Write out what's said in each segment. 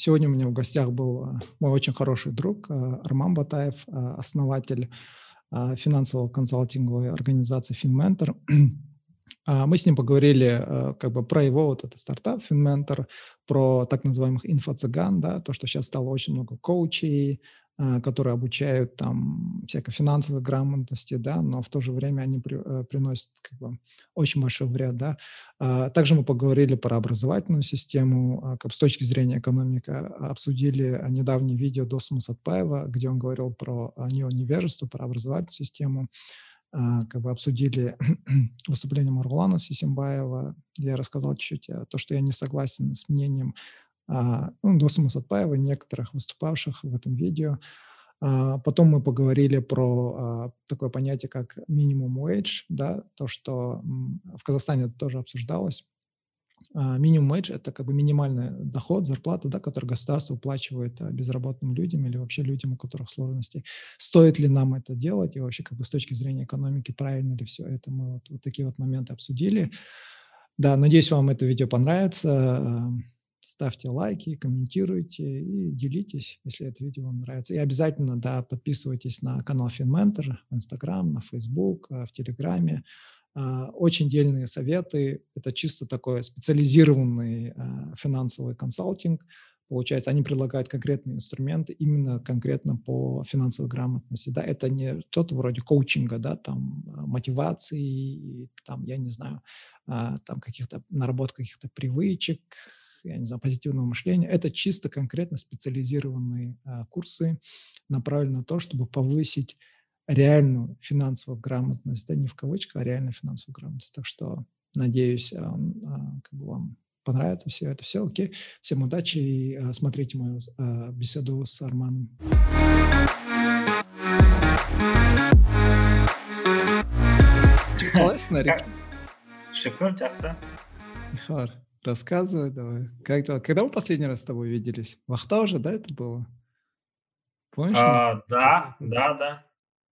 Сегодня у меня в гостях был э, мой очень хороший друг э, Арман Батаев, э, основатель финансового консалтинговой организации FinMentor. А, мы с ним поговорили как бы про его вот этот стартап FinMentor, про так называемых инфо-цыган, да, то, что сейчас стало очень много коучей, которые обучают там всякой финансовой грамотности, да, но в то же время они при, э, приносят как бы очень большой вред, да. А, также мы поговорили про образовательную систему, а, как с точки зрения экономики, обсудили недавнее видео Досума Сатпаева, где он говорил про неоневежество, про образовательную систему, как бы обсудили выступление Маргулана Сисимбаева, я рассказал чуть-чуть то, что я не согласен с мнением а, ну, Досума Сатпаева, некоторых выступавших в этом видео. А, потом мы поговорили про а, такое понятие, как минимум wage, да, то, что в Казахстане это тоже обсуждалось. Минимум wage – это как бы минимальный доход, зарплата, да, который государство уплачивает безработным людям или вообще людям, у которых сложности. Стоит ли нам это делать и вообще как бы с точки зрения экономики правильно ли все это? Мы вот, вот такие вот моменты обсудили. Да, надеюсь, вам это видео понравится ставьте лайки, комментируйте и делитесь, если это видео вам нравится. И обязательно, да, подписывайтесь на канал FinMentor в Instagram, на Facebook, э, в Телеграме. А, очень дельные советы. Это чисто такой специализированный а, финансовый консалтинг. Получается, они предлагают конкретные инструменты именно конкретно по финансовой грамотности. Да, это не что-то вроде коучинга, да, там мотивации, там, я не знаю, там каких-то наработок каких-то привычек, я не знаю, позитивного мышления. Это чисто конкретно специализированные а, курсы, направленные на то, чтобы повысить реальную финансовую грамотность, да, не в кавычках, а реальную финансовую грамотность. Так что, надеюсь, а, а, как бы вам понравится все это. Все, окей. Всем удачи и а, смотрите мою а, беседу с Арманом. қалайсың нарик шүкір жақсы. Рассказывай давай. Как, когда мы последний раз с тобой виделись? Вахта уже, да, это было? Помнишь? А, да, да, да,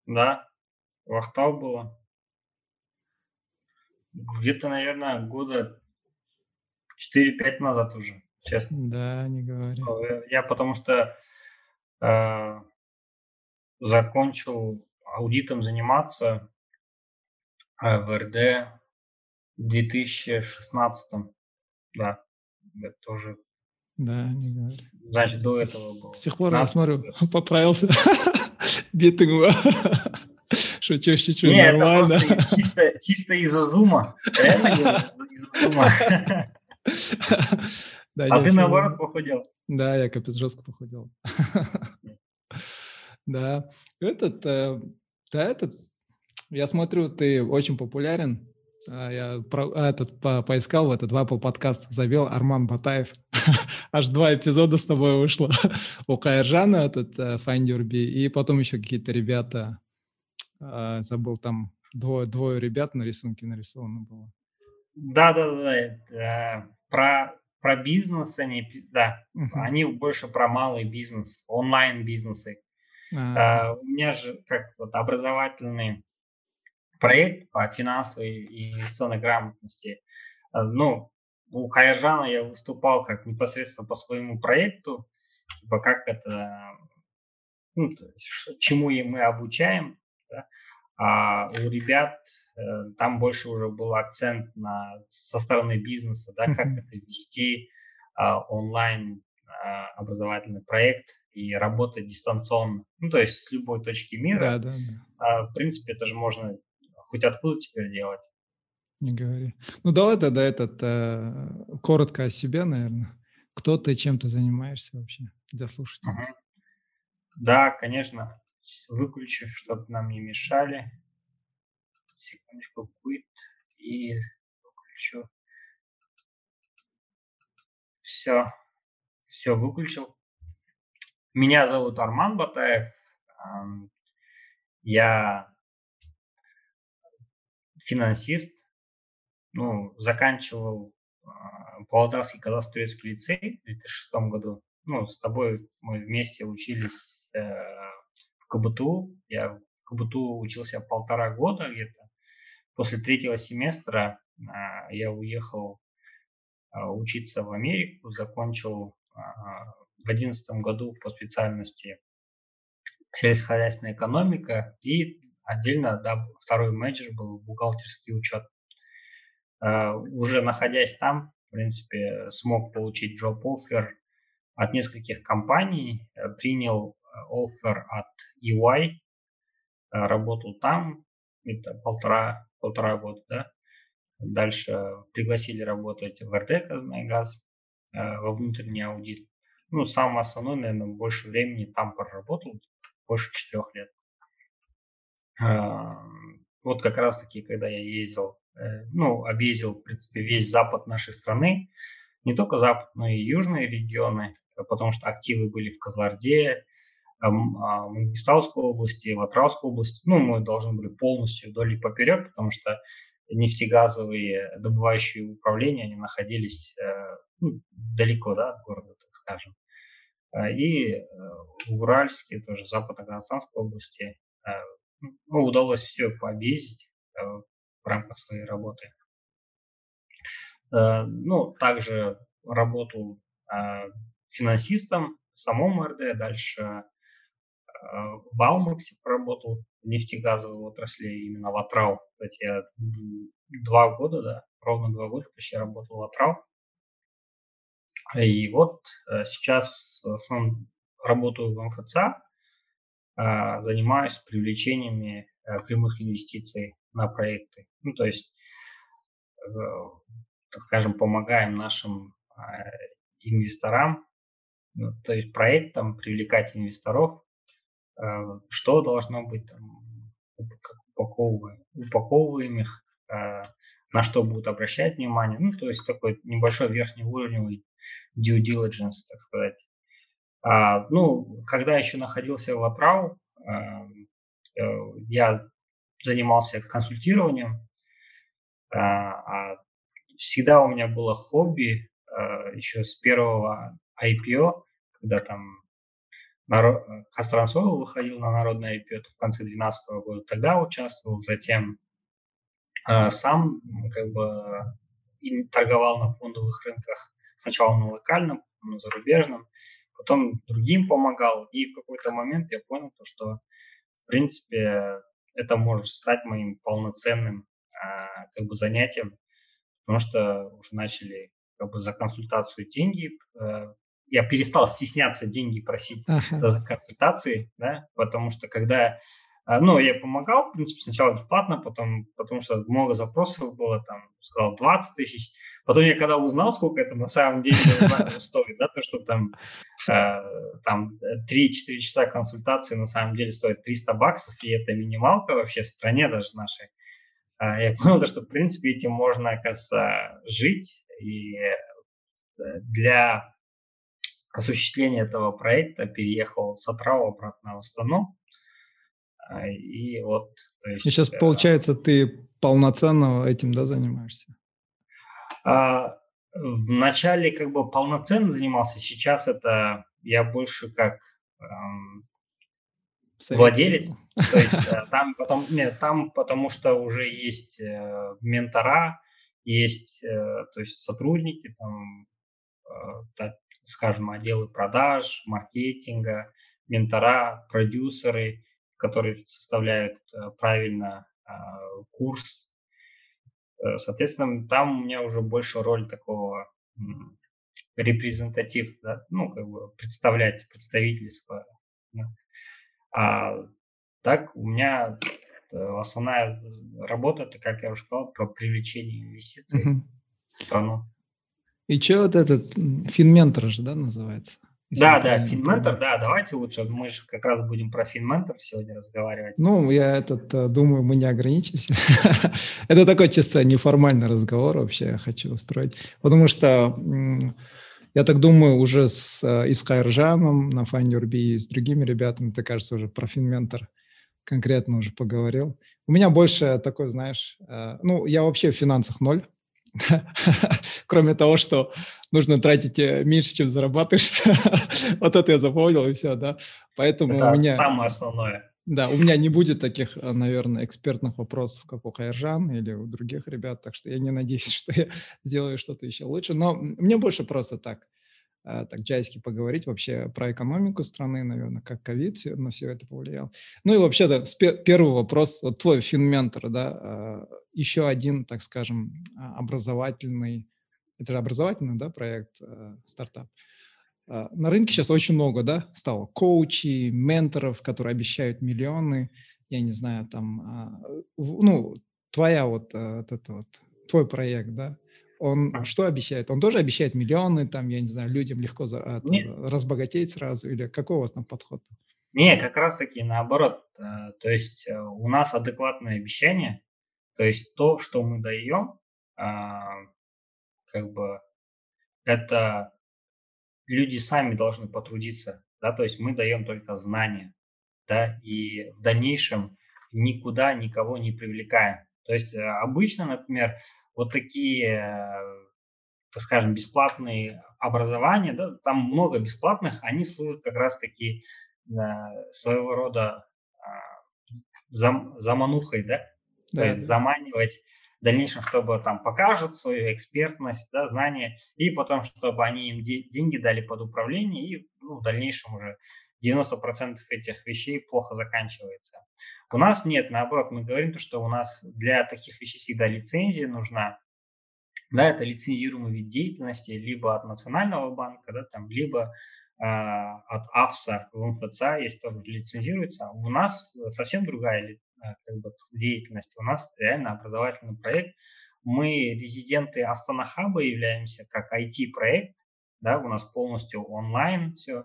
да. Вахтау было. Где-то, наверное, года 4-5 назад уже, честно. Да, не говори. Я потому что э, закончил аудитом заниматься э, в РД в 2016 да, это тоже. Да, не говори. Значит, до этого было. С тех пор, я смотрю, поправился. Битыгу. Шучу, шучу, Не, нормально. это чисто, чисто из-за зума. Реально из-за зума. Да, а ты наоборот похудел. Да, я капец жестко похудел. Да, этот, э, да, этот, я смотрю, ты очень популярен я про, а, этот по, поискал в этот в Apple подкаст, завел Арман Батаев. Аж два эпизода с тобой вышло. У Каиржана этот uh, Find Your Bee, и потом еще какие-то ребята, uh, забыл, там двое, двое ребят на рисунке нарисовано было. Да, да, да. Про, про бизнес они, да, uh-huh. они больше про малый бизнес, онлайн-бизнесы. Uh-huh. Uh, у меня же как вот образовательный проект по финансовой и инвестиционной грамотности. Э, ну, у Хайржана я выступал как непосредственно по своему проекту, типа как это, ну, чему и мы обучаем. Да? А у ребят э, там больше уже был акцент на со стороны бизнеса, да, как это вести а, онлайн а, образовательный проект и работать дистанционно, ну то есть с любой точки мира. Да, да, да. А, в принципе, это же можно хоть откуда теперь делать. Не говори. Ну давай тогда этот э, коротко о себе, наверное. Кто ты, чем ты занимаешься вообще для слушателей? Угу. Да, конечно. Выключу, чтобы нам не мешали. Секундочку, quit и выключу. Все. Все выключил. Меня зовут Арман Батаев. Я финансист, ну, заканчивал э, Павлодарский казахско-турецкий лицей в 2006 году. Ну, с тобой мы вместе учились э, в КБТУ. Я в КБТУ учился полтора года где-то. После третьего семестра э, я уехал э, учиться в Америку, закончил э, в 2011 году по специальности сельскохозяйственная экономика и отдельно да, второй менеджер был бухгалтерский учет. Э, уже находясь там, в принципе, смог получить job offer от нескольких компаний, э, принял офер от EY, работал там, это полтора, полтора года, да. Дальше пригласили работать в РД «Казнайгаз», во внутренний аудит. Ну, самое основное, наверное, больше времени там проработал, больше четырех лет. А, вот как раз-таки, когда я ездил, э, ну, объездил, в принципе, весь запад нашей страны, не только запад, но и южные регионы, потому что активы были в Козларде, а, Мангистауской области, в Атравской области. Ну, мы должны были полностью вдоль и поперек, потому что нефтегазовые добывающие управления, они находились э, ну, далеко да, от города, так скажем. А, и э, в Уральске, тоже Западно-Казахстанской области, э, ну, удалось все пообъездить в рамках своей работы. Ну, также работал финансистом в самом РД, дальше в Алмаксе поработал в нефтегазовой отрасли, именно в Атрау. Кстати, я два года, да, ровно два года почти работал в Атрау. И вот э, сейчас в основном работаю в МФЦ, занимаюсь привлечениями э, прямых инвестиций на проекты. Ну, то есть, э, так скажем, помогаем нашим а, инвесторам, ну, то есть проектам привлекать инвесторов, что должно быть там, упаковываем, упаковываем их, на что будут обращать внимание. Ну, то есть такой небольшой верхний уровень due diligence, так сказать. А, ну, когда еще находился в Атрау, а, э, я занимался консультированием, а, а всегда у меня было хобби а, еще с первого IPO, когда там Кастрансойл выходил на народное IPO в конце 2012 года, тогда участвовал, затем э, сам как бы торговал на фондовых рынках Сначала на локальном, на зарубежном, потом другим помогал. И в какой-то момент я понял, то, что, в принципе, это может стать моим полноценным а, как бы занятием, потому что уже начали как бы за консультацию деньги. А, я перестал стесняться деньги просить ага. за консультации, да, потому что когда а, ну, я помогал, в принципе, сначала бесплатно, потом, потому что много запросов было, там, сказал 20 тысяч. Потом я когда узнал, сколько это на самом деле стоит, да, то, что там, э, там 3-4 часа консультации на самом деле стоит 300 баксов, и это минималка вообще в стране даже нашей. Э, я понял, что, в принципе, этим можно, оказывается, жить, и э, для осуществления этого проекта переехал с Отрава обратно в Астану, а, и вот, есть, и сейчас, э, получается, ты полноценно этим, да, занимаешься? А, вначале как бы полноценно занимался, сейчас это я больше как эм, владелец. То есть э, там потом, нет, там потому что уже есть э, ментора, есть, э, то есть сотрудники, там, э, так, скажем, отделы продаж, маркетинга, ментора, продюсеры, которые составляют э, правильно а, курс. Э, соответственно, там у меня уже больше роль такого репрезентатив, да, ну, как бы представлять представительство. Да. А так у меня э, основная работа, это, как я уже сказал, про привлечение инвестиций uh-huh. в страну. И что вот этот финментор же, да, называется? Да, да, FinMentor, да, давайте лучше, мы же как раз будем про FinMentor сегодня разговаривать. Ну, я этот, э, думаю, мы не ограничимся. Это такой чисто неформальный разговор вообще я хочу устроить, потому что я так думаю, уже с, э, и с Кайржаном на FindYourBee, и с другими ребятами, ты, кажется, уже про FinMentor конкретно уже поговорил. У меня больше такой, знаешь, э, ну, я вообще в финансах ноль, Кроме того, что нужно тратить э, меньше, чем зарабатываешь. вот это я запомнил, и все, да. Поэтому это у меня... самое основное. Да, у меня не будет таких, э, наверное, экспертных вопросов, как у Хайржан или у других ребят, так что я не надеюсь, что я сделаю что-то еще лучше. Но мне больше просто так. Так джайски поговорить вообще про экономику страны, наверное, как ковид на все это повлиял. Ну и вообще, да, первый вопрос, вот твой финментор, да, еще один, так скажем, образовательный, это образовательный, да, проект, стартап. На рынке сейчас очень много, да, стало коучей, менторов, которые обещают миллионы, я не знаю, там, ну, твоя вот, вот это вот, твой проект, да, он а. что обещает? Он тоже обещает миллионы, там, я не знаю, людям легко за, это, разбогатеть сразу, или какой у вас там подход? Не, как раз таки наоборот. Э, то есть э, у нас адекватное обещание, то есть то, что мы даем, а, как бы это люди сами должны потрудиться, да, то есть мы даем только знания, да, и в дальнейшем никуда никого не привлекаем. То есть э, обычно, например, вот такие, так скажем, бесплатные образования, да, там много бесплатных, они служат как раз-таки своего рода а, зам, заманухой, да, да, то есть заманивать в дальнейшем, чтобы там покажут свою экспертность, да, знания, и потом, чтобы они им де- деньги дали под управление, и ну, в дальнейшем уже 90% этих вещей плохо заканчивается. У нас нет, наоборот, мы говорим, что у нас для таких вещей всегда лицензия нужна. Да, это лицензируемый вид деятельности либо от Национального банка, да, там, либо э, от АФСа в МФЦ, если тоже лицензируется. У нас совсем другая э, как бы, деятельность. У нас реально образовательный проект. Мы резиденты Астана Хаба являемся как IT-проект. Да, у нас полностью онлайн все.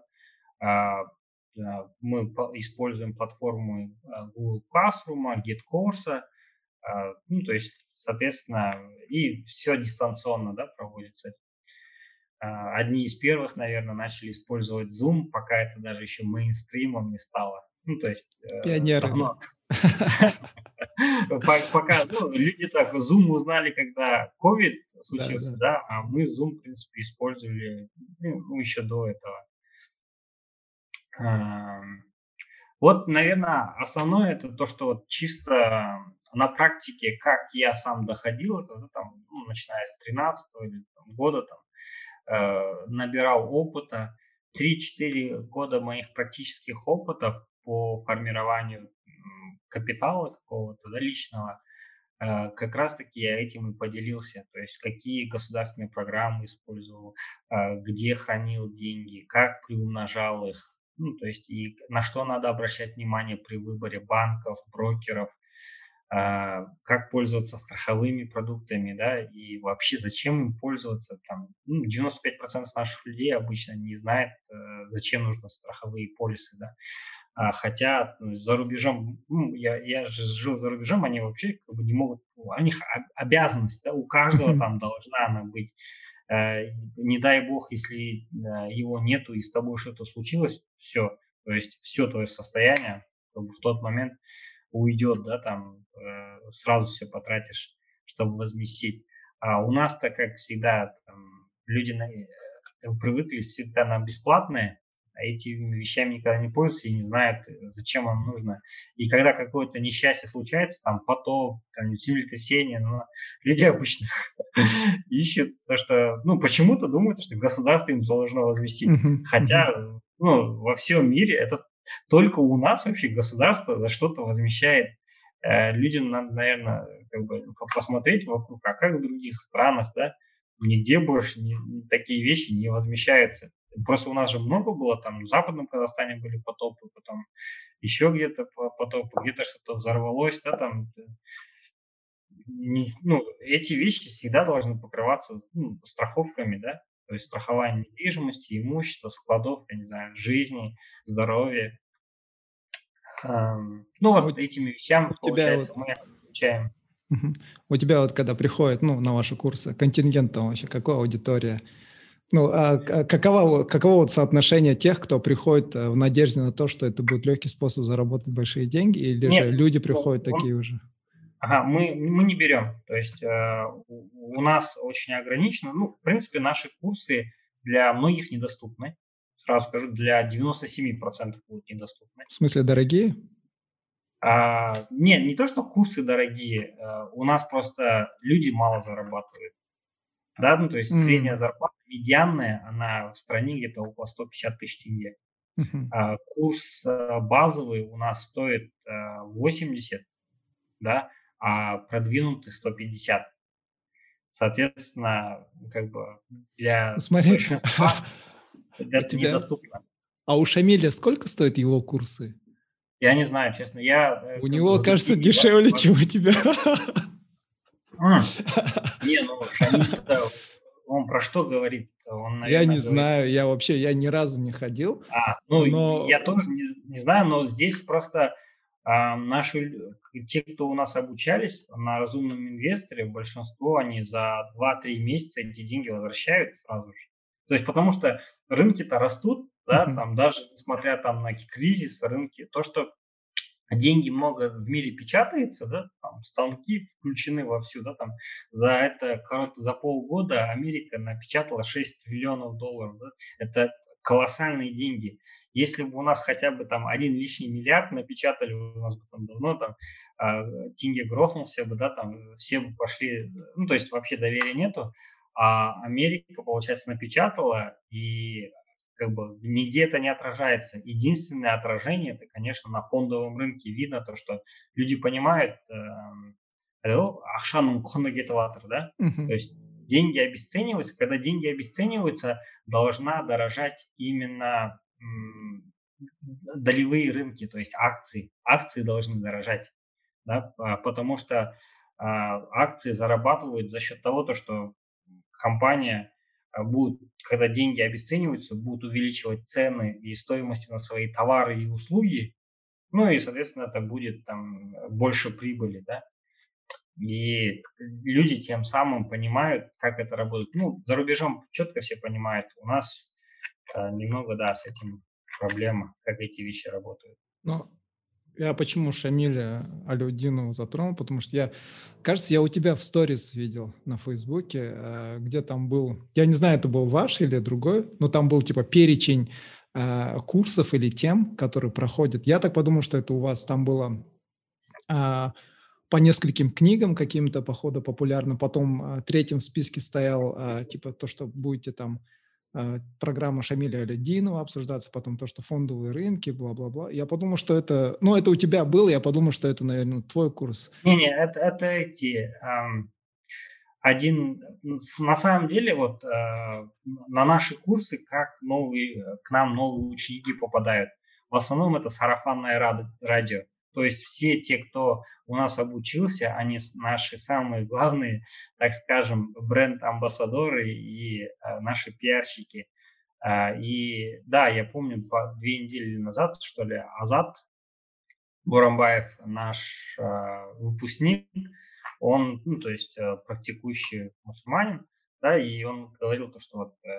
А, мы используем платформу а, Google Classroom, GitCourse, а, ну, то есть, соответственно, и все дистанционно да, проводится. Одни из первых, наверное, начали использовать Zoom, пока это даже еще мейнстримом не стало. Ну, то есть... Э, Пионеры. Давно. Пока ну, люди так Zoom узнали, когда COVID случился, да, а мы Zoom, в принципе, использовали ну, еще до этого. Вот, наверное, основное это то, что вот чисто на практике, как я сам доходил, это там, ну, начиная с 13 или, там, года, там, э, набирал опыта. 3-4 года моих практических опытов по формированию капитала какого-то да, личного, э, как раз-таки я этим и поделился. То есть какие государственные программы использовал, э, где хранил деньги, как приумножал их, ну, то есть и на что надо обращать внимание при выборе банков, брокеров, э, как пользоваться страховыми продуктами, да, и вообще зачем им пользоваться. Там, ну, 95% наших людей обычно не знает, э, зачем нужны страховые полисы, да. А, хотя ну, за рубежом, ну, я, я же жил за рубежом, они вообще как бы не могут, у них обязанность, да, у каждого там должна она быть. Э, не дай бог, если э, его нету и с тобой что-то случилось, все, то есть все твое состояние как бы в тот момент уйдет, да, там э, сразу все потратишь, чтобы возместить. А у нас-то, как всегда, там, люди на, привыкли всегда на бесплатные, а этими вещами никогда не пользуются и не знают, зачем вам нужно. И когда какое-то несчастье случается, там потоп, там, землетрясение, но люди обычно ищут то, что, ну, почему-то думают, что государство им должно возместить. Хотя, ну, во всем мире это только у нас вообще государство за что-то возмещает. Э, людям надо, наверное, как бы посмотреть вокруг, а как в других странах, да, нигде больше не, такие вещи не возмещаются. Просто у нас же много было, там в Западном Казахстане были потопы, потом еще где-то потопы, где-то что-то взорвалось, да, там э, не, ну, эти вещи всегда должны покрываться ну, страховками, да, то есть страхование недвижимости, имущества, складов, я не знаю, жизни, здоровья. Эм, ну вот этими вещами, получается, вот... мы отвечаем. У тебя вот когда приходит, ну, на ваши курсы, контингент там вообще, какая аудитория? Ну, а каково, каково вот соотношение тех, кто приходит э, в надежде на то, что это будет легкий способ заработать большие деньги, или Нет, же люди приходят он, такие уже? Ага, мы, мы не берем. То есть э, у, у нас очень ограничено. Ну, в принципе, наши курсы для многих недоступны. Сразу скажу, для 97% будут недоступны. В смысле, дорогие? А, нет, не то, что курсы дорогие. А, у нас просто люди мало зарабатывают. Да, ну, то есть mm. средняя зарплата медианная, она в стране где-то около 150 тысяч тенге. Uh-huh. Курс э, базовый у нас стоит 80, э, да, а продвинутый 150. Соответственно, как бы для Смотри, большинства это тебя... недоступно. А у Шамиля сколько стоят его курсы? Я не знаю, честно. Я, э, у него, бы, кажется, дешевле, чем у тебя. Не, ну Шамиль, он про что говорит? Он, наверное, я не говорит... знаю, я вообще, я ни разу не ходил. А, ну, но... я тоже не, не знаю, но здесь просто а, наши, те, кто у нас обучались на разумном инвесторе, большинство, они за 2-3 месяца эти деньги возвращают сразу же. То есть потому что рынки-то растут, да, uh-huh. там даже несмотря там на кризис, рынки, то, что деньги много в мире печатается, да, там станки включены вовсю, да, там за это, за полгода Америка напечатала 6 триллионов долларов, да, это колоссальные деньги. Если бы у нас хотя бы там один лишний миллиард напечатали, у нас бы там давно там э, тенге грохнулся бы, да, там все бы пошли, ну, то есть вообще доверия нету, а Америка, получается, напечатала, и как бы нигде это не отражается. Единственное отражение, это, конечно, на фондовом рынке видно то, что люди понимают, э, ақшаның құны кетіп да, то есть деньги обесцениваются, когда деньги обесцениваются, должна дорожать именно долевые рынки, то есть акции. Акции должны дорожать, да, потому что а, акции зарабатывают за счет того, то, что компания а, будет, когда деньги обесцениваются, будут увеличивать цены и стоимости на свои товары и услуги, ну и, соответственно, это будет там больше прибыли, да. И люди тем самым понимают, как это работает. Ну, за рубежом четко все понимают. У нас э, немного, да, с этим проблема, как эти вещи работают. Ну, я почему Шамиля Алюдинова затронул, потому что я, кажется, я у тебя в сторис видел на Фейсбуке, э, где там был, я не знаю, это был ваш или другой, но там был типа перечень э, курсов или тем, которые проходят. Я так подумал, что это у вас там было а, по нескольким книгам каким-то, походу, популярным. Потом третьим в списке стоял, типа, то, что будете там программа Шамиля Алядинова обсуждаться, потом то, что фондовые рынки, бла-бла-бла. Я подумал, что это... Ну, это у тебя было, я подумал, что это, наверное, твой курс. Не-не, это, это эти... Эм, один... На самом деле, вот э, на наши курсы, как новые, к нам новые ученики попадают, в основном это сарафанное радио. То есть все те, кто у нас обучился, они наши самые главные, так скажем, бренд-амбассадоры и э, наши пиарщики. Э, и да, я помню, по две недели назад, что ли, Азат Бурамбаев, наш э, выпускник, он, ну, то есть практикующий мусульманин, да, и он говорил то, что вот э,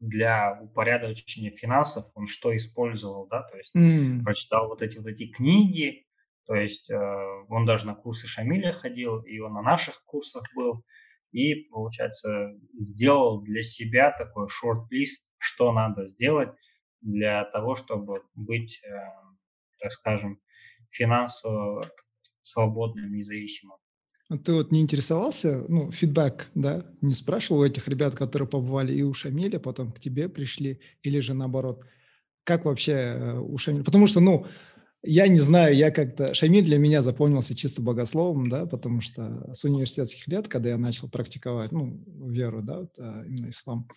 для упорядочения финансов он что использовал, да, то есть mm. прочитал вот эти вот эти книги, то есть э, он даже на курсы Шамиля ходил, и он на наших курсах был, и, получается, сделал для себя такой шорт-лист, что надо сделать для того, чтобы быть, э, так скажем, финансово свободным, независимым. А ты вот не интересовался, ну, фидбэк, да, не спрашивал у этих ребят, которые побывали и у Шамиля, потом к тебе пришли, или же наоборот, как вообще э, у Шамиля? Потому что, ну, я не знаю, я как-то... Шамиль для меня запомнился чисто богословом, да, потому что с университетских лет, когда я начал практиковать, ну, веру, да, вот, а, именно ислам,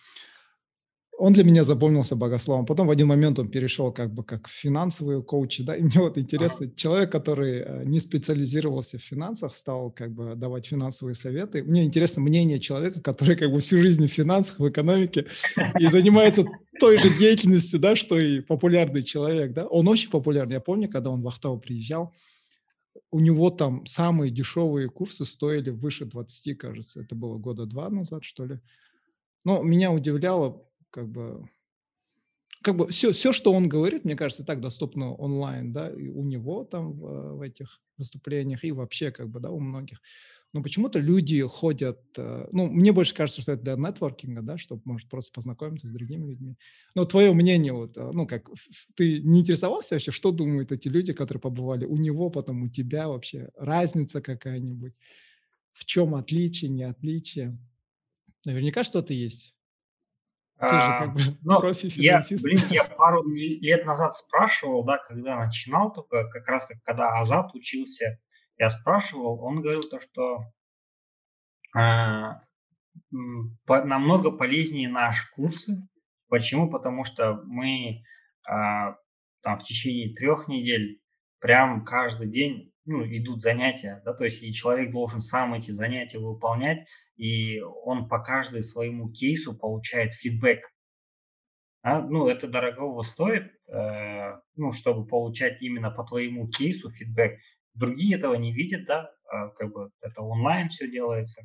он для меня запомнился богословом. Потом в один момент он перешел как бы как финансовый коуч, да, и мне вот интересно, ага. человек, который э, не специализировался в финансах, стал как бы давать финансовые советы. Мне интересно мнение человека, который как бы всю жизнь в финансах, в экономике и занимается той же деятельностью, да, что и популярный человек, да. Он очень популярный. Я помню, когда он в Ахтау приезжал, у него там самые дешевые курсы стоили выше 20, кажется. Это было года два назад, что ли. Но меня удивляло, как бы как бы все, все, что он говорит, мне кажется, так доступно онлайн, да, и у него там в, в этих выступлениях, и вообще, как бы, да, у многих. Но почему-то люди ходят, э, ну, мне больше кажется, что это для нетворкинга, да, чтобы, может, просто познакомиться с другими людьми. Но твое мнение, вот, э, ну, как, ты не интересовался вообще, что думают эти люди, которые побывали у него, потом у тебя вообще, разница какая-нибудь, в чем отличие, не отличие? Наверняка что-то есть. Ты же как а, бы ну, профи я, блин, я пару лет назад спрашивал, да, когда начинал только, как раз когда Азат учился, я спрашивал, он говорил то, что э, по, намного полезнее наши курсы. Почему? Потому что мы э, там в течение трех недель прям каждый день ну, идут занятия, да, то есть и человек должен сам эти занятия выполнять, и он по каждой своему кейсу получает фидбэк. А, ну, это дорогого стоит, э, ну, чтобы получать именно по твоему кейсу фидбэк. Другие этого не видят, да, а, как бы это онлайн все делается.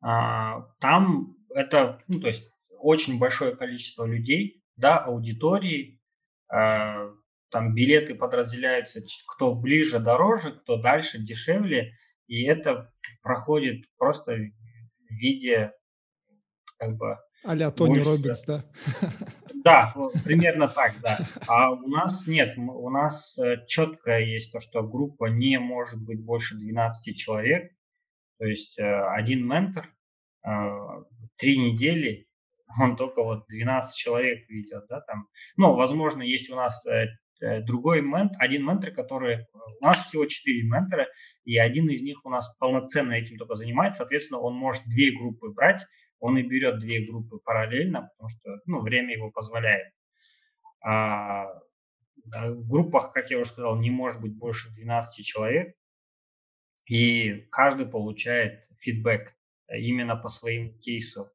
А, там это, ну, то есть очень большое количество людей, да, аудитории, а, там билеты подразделяются, кто ближе, дороже, кто дальше, дешевле, и это проходит просто в виде как бы а Тони Робинс, да? Да, примерно так, да. А у нас нет, у нас э, четко есть то, что группа не может быть больше 12 человек. То есть э, один ментор, э, три недели, он только вот 12 человек ведет, да, там. Ну, возможно, есть у нас другой ментор, один ментор, который, у нас всего четыре ментора, и один из них у нас полноценно этим только занимается, соответственно, он может две группы брать, он и берет две группы параллельно, потому что ну, время его позволяет. А, в группах, как я уже сказал, не может быть больше 12 человек, и каждый получает фидбэк именно по своим кейсу.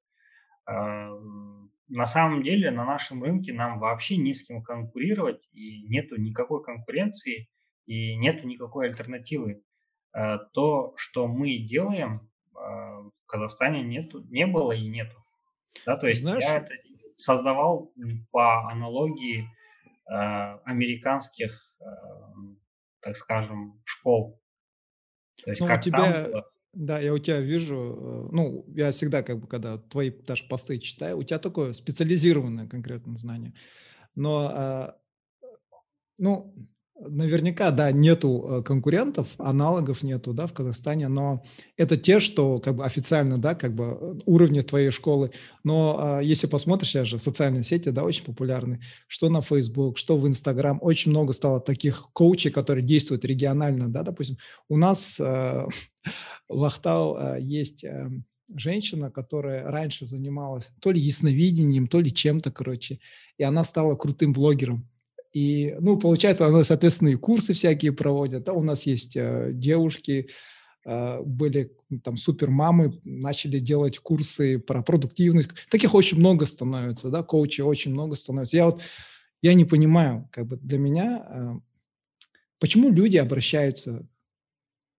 А, на самом деле на нашем рынке нам вообще не с кем конкурировать, и нету никакой конкуренции, и нету никакой альтернативы. А, то, что мы делаем, в Казахстане нету, не было и нету. Да, то есть Знаешь... я это создавал по аналогии э, американских, э, так скажем, школ. То есть ну, как у тебя, там да, я у тебя вижу, э, ну, я всегда, как бы, когда твои даже посты читаю, у тебя такое специализированное конкретное знание. Но, э, ну, Наверняка, да, нету э, конкурентов, аналогов нету, да, в Казахстане, но это те, что как бы официально, да, как бы э, уровня твоей школы. Но а, если посмотришь, сейчас же социальные сети, да, очень популярны, что на Facebook, что в Instagram, очень много стало таких коучей, которые действуют регионально, да, допустим. У нас э, в Ахтау э, есть э, женщина, которая раньше занималась то ли ясновидением, то ли чем-то, короче, и она стала крутым блогером. И, ну, получается, она, соответственно, и курсы всякие проводят. Да, у нас есть э, девушки, э, были там супермамы, начали делать курсы про продуктивность. Таких очень много становится, да, коучей очень много становится. Я вот, я не понимаю, как бы для меня, э, почему люди обращаются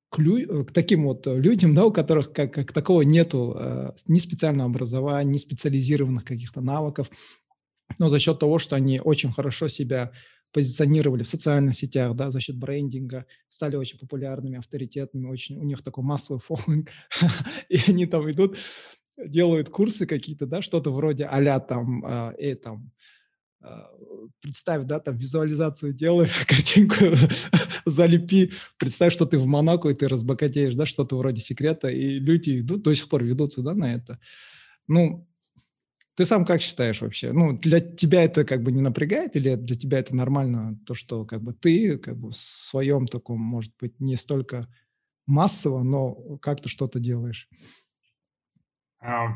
к, лю- к таким вот людям, да, у которых как, как такого нету э, ни специального образования, ни специализированных каких-то навыков, но за счет того, что они очень хорошо себя позиционировали в социальных сетях, да, за счет брендинга, стали очень популярными, авторитетными, очень, у них такой массовый фоллинг, и они там идут, делают курсы какие-то, да, что-то вроде а там, э, и там, э, представь, да, там визуализацию делай, картинку залепи, представь, что ты в Монако, и ты разбогатеешь, да, что-то вроде секрета, и люди идут, до сих пор ведутся, да, на это. Ну, ты сам как считаешь вообще? Ну, для тебя это как бы не напрягает или для тебя это нормально, то, что как бы ты как бы в своем таком, может быть, не столько массово, но как-то что-то делаешь? А,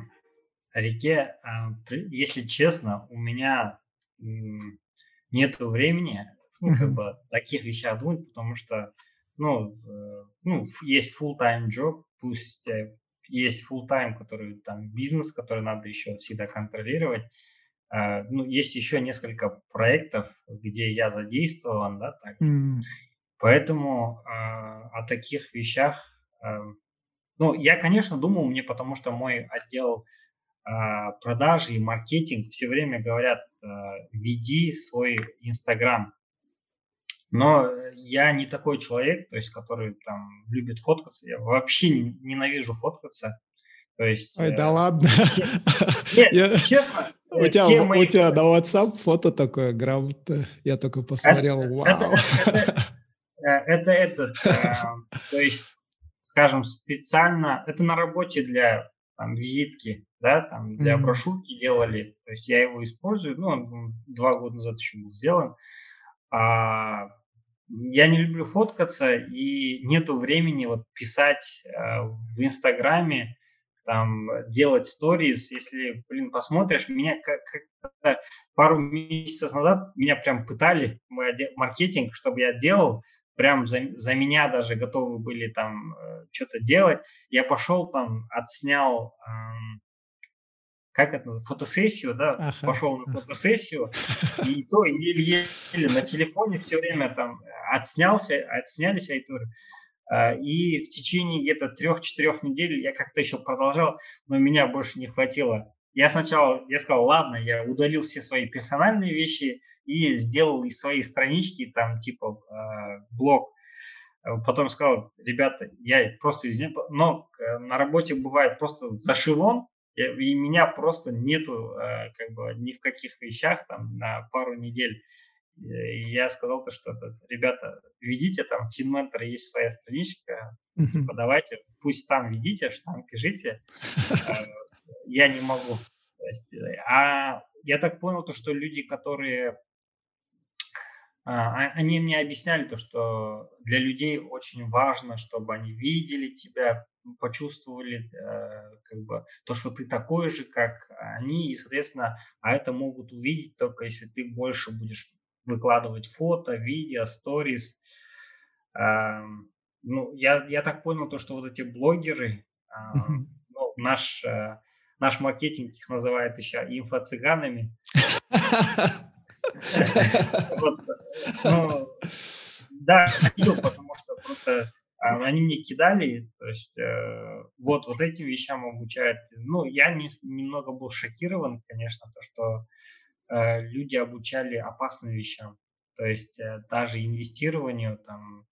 Реке, а, если честно, у меня нет времени ну, как бы таких вещах думать, потому что ну, э, ну есть full-time job, пусть э, есть full time, который там бизнес, который надо еще всегда контролировать. Uh, ну, есть еще несколько проектов, где я задействован, да, так. Mm. Поэтому uh, о таких вещах, uh, ну, я, конечно, думал мне, потому что мой отдел продажи и маркетинг все время говорят, веди свой Инстаграм, но я не такой человек, то есть, который там любит фоткаться. Я вообще ненавижу фоткаться. То есть, Ой, э, да ладно. Нет, я... честно. У э, тебя, мои... у тебя на WhatsApp фото такое грамотное. Я только посмотрел, это, вау. Это, это, это, это э, то есть, скажем, специально, это на работе для там, визитки. да, там для mm-hmm. брошюрки делали, то есть я его использую, ну, он два года назад еще был сделан. А, я не люблю фоткаться и нету времени вот писать э, в Инстаграме, там, делать сторис, если, блин, посмотришь, меня как пару месяцев назад меня прям пытали маркетинг, чтобы я делал, прям за, за меня даже готовы были там э, что-то делать. Я пошел там, отснял, эм, как это, фотосессию, да, ага. пошел на фотосессию, и то еле-еле на телефоне все время там отснялся, отснялись айтуры. Э, и в течение где-то трех-четырех недель я как-то еще продолжал, но меня больше не хватило. Я сначала, я сказал, ладно, я удалил все свои персональные вещи, и сделал из своей странички там типа э, блог. Потом сказал, ребята, я просто извиняюсь, но э, на работе бывает просто зашивон, и меня просто нету э, как бы ни в каких вещах там на пару недель. И я сказал то, что ребята, ведите там, в FinMentor есть своя страничка, mm-hmm. давайте, пусть там ведите, что там пишите. Я не могу. А я так понял, то, что люди, которые они мне объясняли то, что для людей очень важно, чтобы они видели тебя, почувствовали э, как бы то, что ты такой же, как они, и, соответственно, а это могут увидеть только если ты больше будешь выкладывать фото, видео, сторис. Э, ну, я, я так понял то, что вот эти блогеры, э, ну, наш, э, наш маркетинг их называет еще инфо-цыганами. Ну, да, потому что просто а, они мне кидали, то есть э, вот, вот этим вещам обучают. Ну, я не, немного был шокирован, конечно, то, что э, люди обучали опасным вещам. То есть э, даже инвестированию там,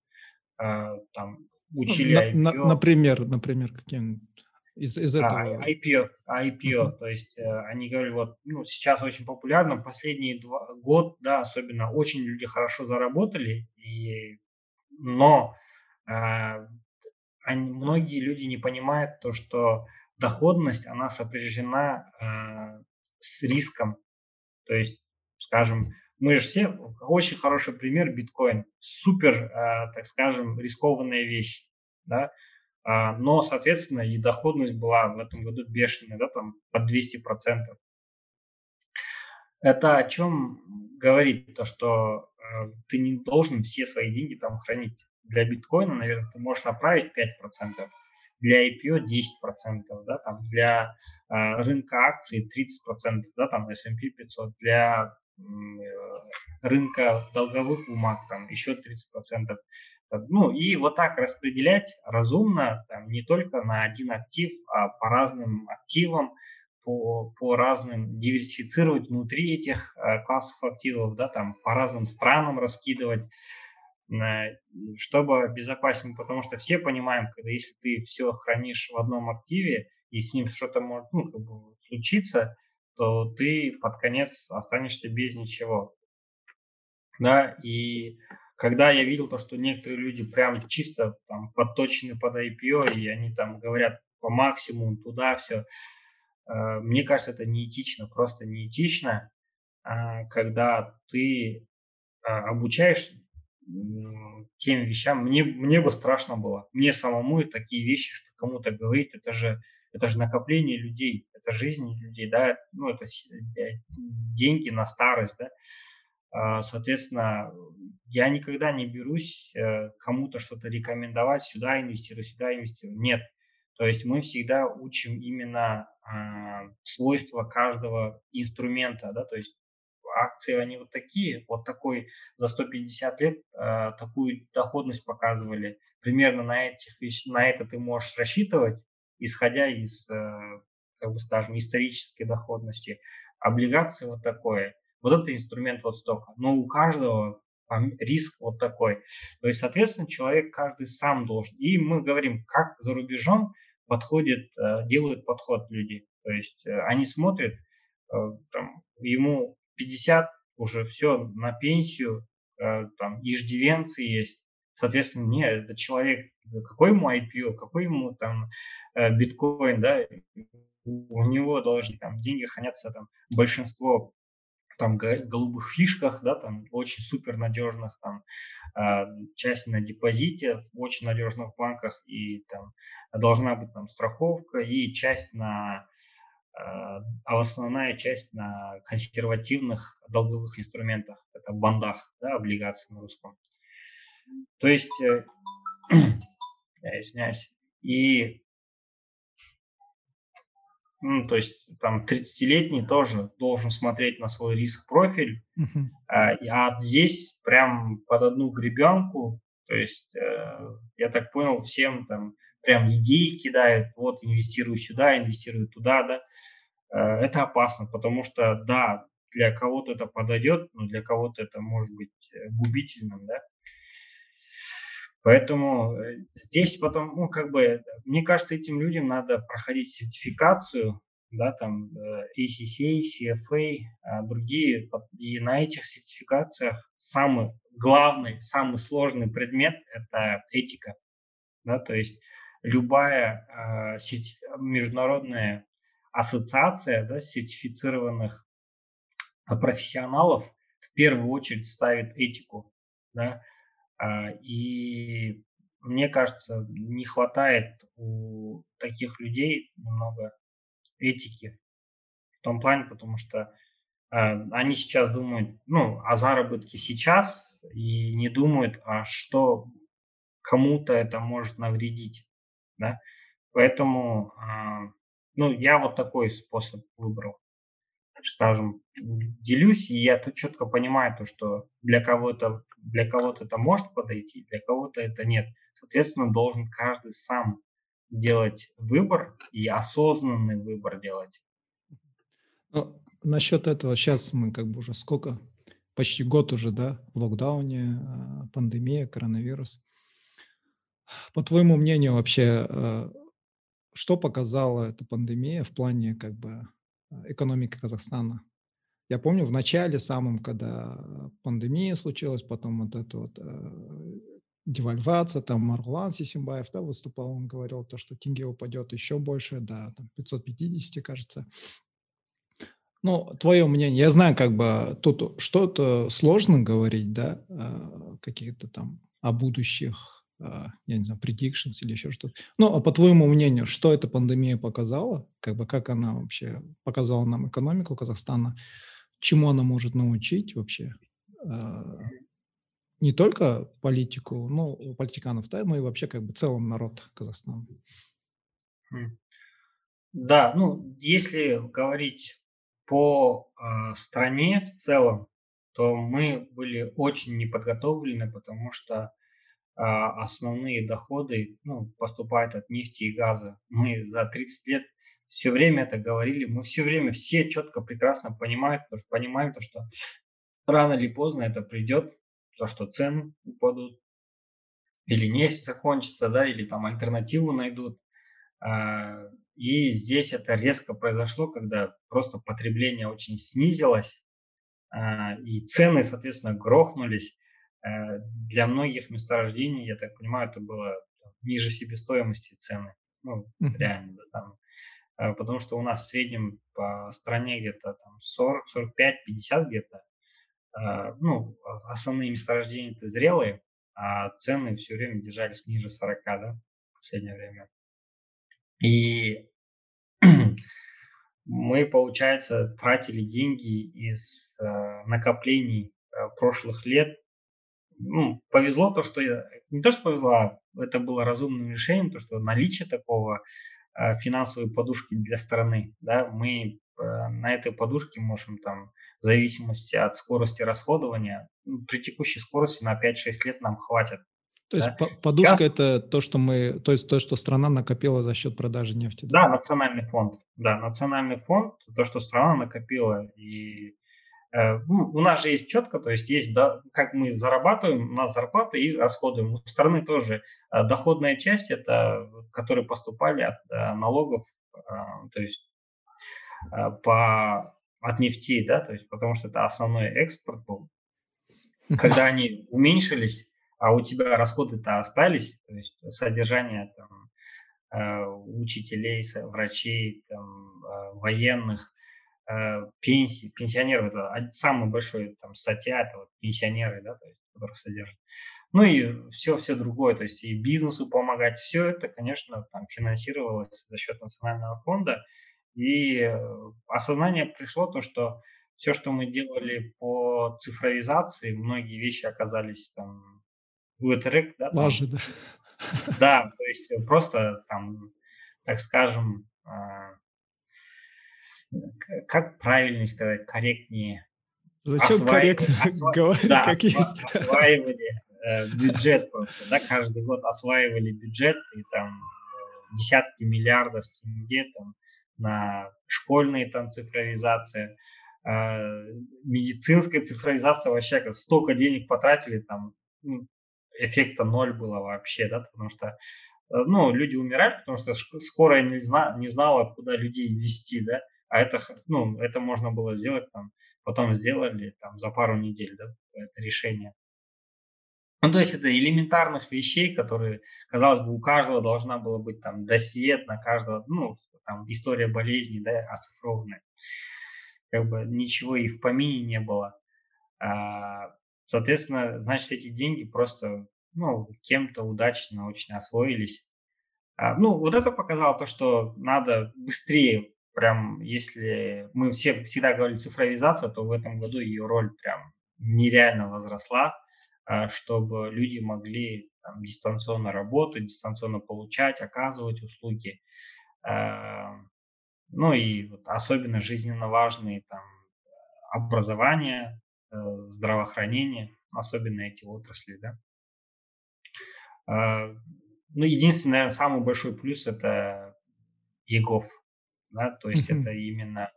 там ну, учили на, на, например, например, каким из, из этого? А, IPO, IPO, uh-huh. то есть э, они говорили, вот, ну, сейчас очень популярно, последний два, год, да, особенно, очень люди хорошо заработали, и, но э, они, многие люди не понимают то, что доходность, она сопряжена э, с риском, то есть, скажем, мы же все, очень хороший пример, биткоин, супер, э, так скажем, рискованная вещь, да, но, соответственно, и доходность была в этом году бешеная, да, там под 200%. Это о чем говорит то, что э, ты не должен все свои деньги там хранить. Для биткоина, наверное, ты можешь направить 5%, для IPO 10%, да, там, для э, рынка акций 30%, да, там S&P 500, для э, рынка долговых бумаг там еще 30%. Ну и вот так распределять разумно, там, не только на один актив, а по разным активам, по, по разным, диверсифицировать внутри этих э, классов активов, да, там, по разным странам раскидывать, э, чтобы обезопасить, потому что все понимаем, когда если ты все хранишь в одном активе, и с ним что-то может ну, как бы случиться, то ты под конец останешься без ничего. Да, и когда я видел то, что некоторые люди прям чисто там подточены под IPO, и они там говорят по максимуму туда все, э, мне кажется, это неэтично, просто неэтично, э, когда ты э, обучаешь тем вещам, мне, мне бы страшно было. Мне самому такие вещи, что кому-то говорить, это же, это же накопление людей, это жизнь людей, да, ну, это деньги на старость, да. А, соответственно, я никогда не берусь э, кому-то что-то рекомендовать, сюда инвестируй, сюда инвестируй. Нет. То есть мы всегда учим именно а, свойства каждого инструмента, да, то есть акции, они вот такие, вот такой за 150 лет э, такую доходность показывали. Примерно на, этих, на это ты можешь рассчитывать, исходя из, э, как бы скажем, исторической доходности. Облигации вот такое вот это инструмент вот столько. Но у каждого риск вот такой. То есть, соответственно, человек каждый сам должен. И мы говорим, как за рубежом подходит, э, делают подход люди. То есть э, они смотрят, э, там, ему 50, уже все, на пенсию, там, иждивенцы есть. Соответственно, нет, это человек, какой ему IPO, какой ему там биткоин, да, у него должны там деньги хранятся там большинство там голубых фишках, да, там очень супер надежных, там а, часть на депозите в очень надежных банках и там должна быть там страховка и часть на а, а основная часть на консервативных долговых инструментах, это бандах, да, облигации на русском. То есть, э, я извиняюсь, и ну, то есть там 30-летний тоже должен смотреть на свой риск-профиль, uh-huh. а, а здесь прям под одну гребенку, то есть э, я так понял, всем там прям идеи кидают, вот инвестирую сюда, инвестирую туда, да, э, это опасно, потому что, да, для кого-то это подойдет, но для кого-то это может быть э, губительным, да, Поэтому э, здесь потом, ну, как бы, мне кажется, этим людям надо проходить сертификацию, да, там, э, ACCA, CFA, а другие, и на этих сертификациях самый главный, самый сложный предмет – это этика, да, то есть любая э, международная ассоциация, да, сертифицированных профессионалов в первую очередь ставит этику, да, а, и мне кажется, не хватает у таких людей немного этики в том плане, потому что э, они сейчас думают ну, о заработке сейчас и не думают, а что кому-то это может навредить. Да? Поэтому э, ну, я вот такой способ выбрал скажем, делюсь, и я тут четко понимаю то, что для кого-то для кого-то это может подойти, для кого-то это нет. Соответственно, должен каждый сам делать выбор и осознанный выбор делать. Ну, насчет этого сейчас мы как бы уже сколько, почти год уже, да, в локдауне, а, пандемия, коронавирус. По твоему мнению вообще, а, что показала эта пандемия в плане как бы экономики Казахстана. Я помню в начале самом, когда пандемия случилась, потом вот эта вот э, девальвация, там Маргулан Сисимбаев да, выступал, он говорил то, что тенге упадет еще больше, да, там 550, кажется. Ну, твое мнение, я знаю, как бы тут что-то сложно говорить, да, э, какие-то там о будущих а, я не знаю, predictions или еще что-то. Ну, а по твоему мнению, что эта пандемия показала? Как бы как она вообще показала нам экономику Казахстана? Чему она может научить вообще? А, не только политику, ну, политиканов, да, но и вообще как бы целом народ Казахстана. Да, ну, если говорить по э, стране в целом, то мы были очень неподготовлены, потому что а, основные доходы ну, поступают от нефти и газа. Мы за 30 лет все время это говорили, мы все время все четко, прекрасно понимают, понимаем то, что рано или поздно это придет, то, что цены упадут, или нефть закончится, да, или там альтернативу найдут. А, и здесь это резко произошло, когда просто потребление очень снизилось, а, и цены, соответственно, грохнулись. Э, для многих месторождений, я так понимаю, это было ниже себестоимости цены. Ну, реально, да, там. Э, потому что у нас в среднем по стране где-то там 40, 45, 50 где-то. Э, ну, основные месторождения это зрелые, а цены все время держались ниже 40, да, в последнее время. И мы, получается, тратили деньги из накоплений прошлых лет ну, повезло то, что я, не то, что повезло, а это было разумным решением, то, что наличие такого э, финансовой подушки для страны, да, мы э, на этой подушке можем там в зависимости от скорости расходования, ну, при текущей скорости на 5-6 лет нам хватит. То есть да? подушка Сейчас... это то, что мы, то есть то, что страна накопила за счет продажи нефти. Да? да, национальный фонд. Да, национальный фонд, то, что страна накопила и ну, у нас же есть четко, то есть есть, да, как мы зарабатываем, у нас зарплата и расходуем. У страны тоже э, доходная часть, это которые поступали от э, налогов, то есть по, от нефти, да, то есть потому что это основной экспорт был. Когда они уменьшились, а у тебя расходы-то остались, то есть содержание там, учителей, врачей, там, военных, пенсии, пенсионеров, это самый большой там статья, это вот пенсионеры, да, то есть, которых содержат. Ну и все, все другое, то есть и бизнесу помогать, все это, конечно, там финансировалось за счет национального фонда. И э, осознание пришло то, что все, что мы делали по цифровизации, многие вещи оказались там вытрек, да? Лажи, да. Да, то есть просто там, так скажем, а, как правильно сказать, корректнее. Зачем осва... корректно осва... говорить, да, как осва... есть? осваивали Э, бюджет просто, да, каждый год осваивали бюджет и там э, десятки миллиардов тенге там на школьные там цифровизация, э, медицинская цифровизация вообще как столько денег потратили там ну, эффекта ноль было вообще, да, потому что э, ну, люди умирали, потому что скорая не, зна, не знала, куда людей вести, да, а это, ну, это можно было сделать там, потом сделали там за пару недель, да, это решение. Ну, то есть это элементарных вещей, которые, казалось бы, у каждого должна была быть там досье на каждого, ну, там, история болезни, да, оцифрованная. Как бы ничего и в помине не было. А, соответственно, значит, эти деньги просто, ну, кем-то удачно очень освоились. А, ну, вот это показало то, что надо быстрее, прям, если мы все всегда говорили цифровизация, то в этом году ее роль прям нереально возросла а, чтобы люди могли там, дистанционно работать, дистанционно получать, оказывать услуги. А, ну и вот особенно жизненно важные там образование, э, здравоохранение, особенно эти отрасли, да. А, ну, единственный, наверное, самый большой плюс это ЕГОВ, да, то есть это именно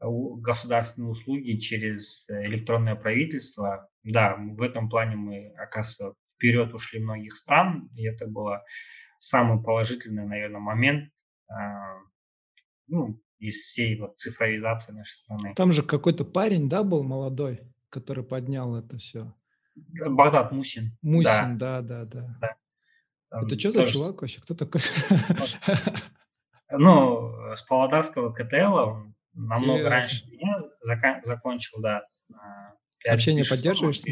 государственные услуги через электронное правительство. Да, в этом плане мы, оказывается, вперед ушли многих стран, и это было самый положительный, наверное, момент а, ну, из всей вот цифровизации нашей страны. Там же какой-то парень, да, был молодой, который поднял это все. Багдад Мусин. Мусин, да, да, да. да. да. Это что за чувак вообще? Кто такой? Ну, с Павлодарского КТЛ он намного раньше меня закон, закончил, да. Общение поддерживаешь с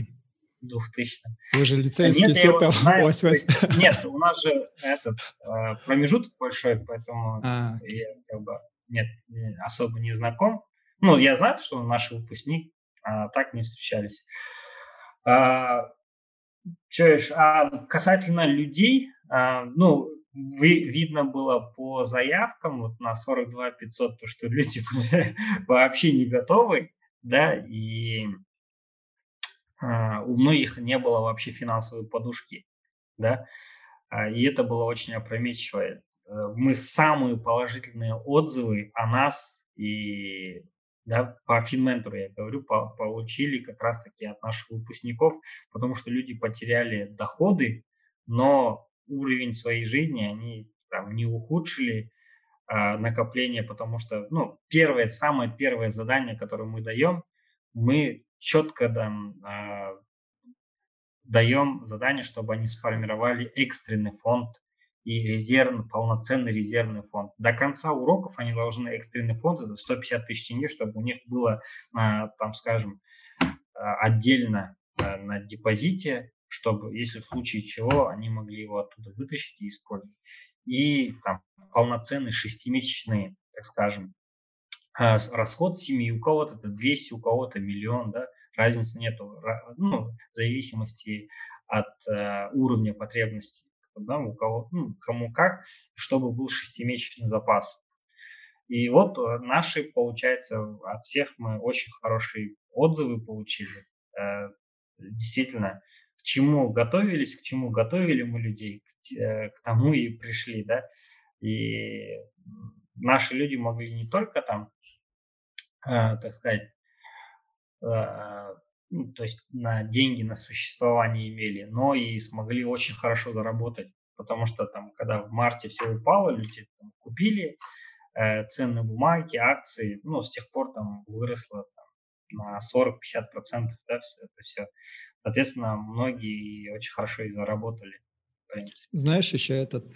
2000 Вы же лицейские нет, все там. Знаю, есть, нет, у нас же этот э, промежуток большой, поэтому а. я как бы нет, особо не знаком. Ну, я знаю, что он наш выпускник, а так не встречались. А, что а касательно людей, а, ну, вы, видно было по заявкам вот на 42 500, то, что люди были вообще не готовы, да, и а, у многих не было вообще финансовой подушки, да, а, и это было очень опрометчиво. Э, мы самые положительные отзывы о нас и да, по финментору я говорю, по, получили как раз-таки от наших выпускников, потому что люди потеряли доходы, но уровень своей жизни они там не ухудшили а, накопление, потому что, ну, первое, самое первое задание, которое мы даем, мы четко там, а, даем задание, чтобы они сформировали экстренный фонд и резервный, полноценный резервный фонд. До конца уроков они должны экстренный фонд, это 150 тысяч тенге, чтобы у них было, а, там, скажем, отдельно на депозите чтобы, если в случае чего, они могли его оттуда вытащить и использовать. И там полноценный шестимесячный, так скажем, а, расход семьи, у кого-то это 200, у кого-то миллион, да, разницы нету, ну, в зависимости от э, уровня потребностей, да, у кого, ну, кому как, чтобы был шестимесячный запас. И вот э, наши, получается, от всех мы очень хорошие отзывы получили. Э, действительно, к чему готовились, к чему готовили мы людей, к, э, к тому и пришли, да. И наши люди могли не только там, э, так сказать, э, ну, то есть на деньги, на существование имели, но и смогли очень хорошо заработать, потому что там, когда в марте все упало, люди там, купили э, ценные бумаги, акции, ну, с тех пор там выросло на 40-50 процентов, да, все это все. Соответственно, многие очень хорошо и заработали. Знаешь, еще этот...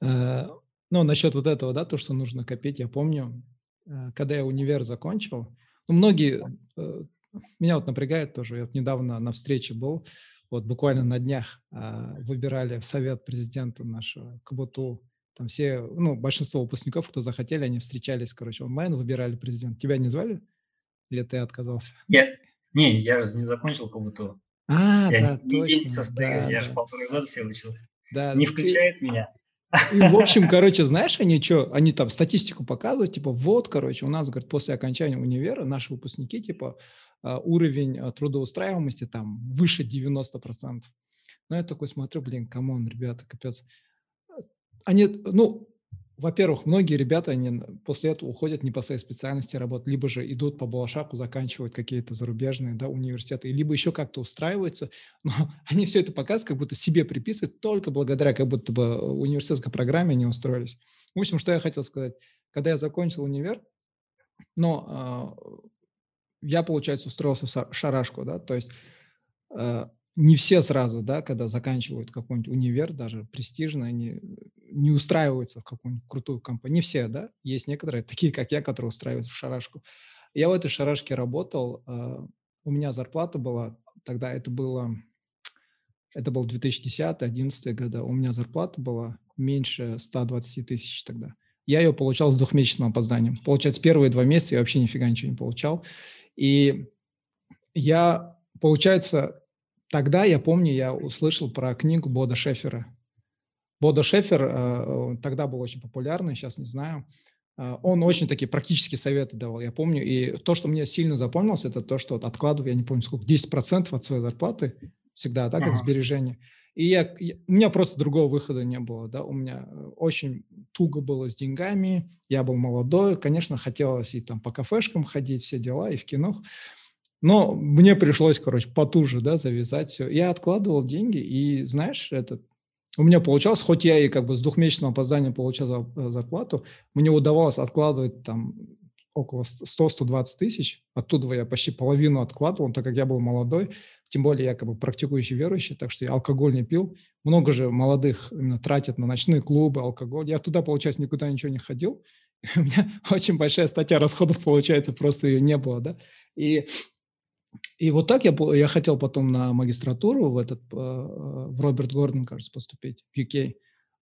Э, Ну, насчет вот этого, да, то, что нужно копить, я помню, э, когда я универ закончил, ну, многие, э, меня вот напрягает тоже, я вот недавно на встрече был, вот буквально на днях а, выбирали в совет президента нашего КБТУ, там все, ну, большинство выпускников, кто захотели, они встречались, короче, онлайн, выбирали президента. Тебя не звали? Или ты отказался? Я, не, я же не закончил КБТУ. А, я да, не, точно. Не состою, да, я да. же полтора года все учился. Да, не ты... включает меня. И, в общем, короче, знаешь, они что, они там статистику показывают, типа, вот, короче, у нас, говорит, после окончания универа наши выпускники, типа, а, уровень а, трудоустраиваемости там выше 90%. Но я такой смотрю, блин, come on, ребята, капец. Они, ну, во-первых, многие ребята, они после этого уходят не по своей специальности работать, либо же идут по Болашаку, заканчивают какие-то зарубежные да, университеты, либо еще как-то устраиваются, но они все это показывают, как будто себе приписывают, только благодаря как будто бы университетской программе они устроились. В общем, что я хотел сказать. Когда я закончил универ, но э, я, получается, устроился в шарашку, да, то есть э, не все сразу, да, когда заканчивают какой-нибудь универ, даже престижно, они не устраиваются в какую-нибудь крутую компанию. Не все, да, есть некоторые, такие как я, которые устраиваются в шарашку. Я в этой шарашке работал, э, у меня зарплата была, тогда это было, это был 2010-2011 года, у меня зарплата была меньше 120 тысяч тогда. Я ее получал с двухмесячным опозданием. Получается, первые два месяца я вообще нифига ничего не получал. И я, получается, тогда, я помню, я услышал про книгу Бода Шефера. Бода Шефер э, тогда был очень популярный, сейчас не знаю. Э, он очень такие практические советы давал, я помню. И то, что мне сильно запомнилось, это то, что вот откладываю, я не помню сколько, 10% от своей зарплаты всегда, да, как ага. сбережение. И я, я, у меня просто другого выхода не было, да, у меня э, очень туго было с деньгами, я был молодой, конечно, хотелось и там по кафешкам ходить, все дела, и в кино, но мне пришлось, короче, потуже, да, завязать все. Я откладывал деньги, и, знаешь, этот, у меня получалось, хоть я и как бы с двухмесячным опозданием получал э, зарплату, мне удавалось откладывать там около 100-120 тысяч, оттуда я почти половину откладывал, так как я был молодой, тем более я как бы практикующий верующий, так что я алкоголь не пил. Много же молодых именно тратят на ночные клубы, алкоголь. Я туда, получается, никуда ничего не ходил. У меня очень большая статья расходов, получается, просто ее не было, да. И и вот так я, я хотел потом на магистратуру в этот, э, в Роберт Гордон, кажется, поступить, в UK.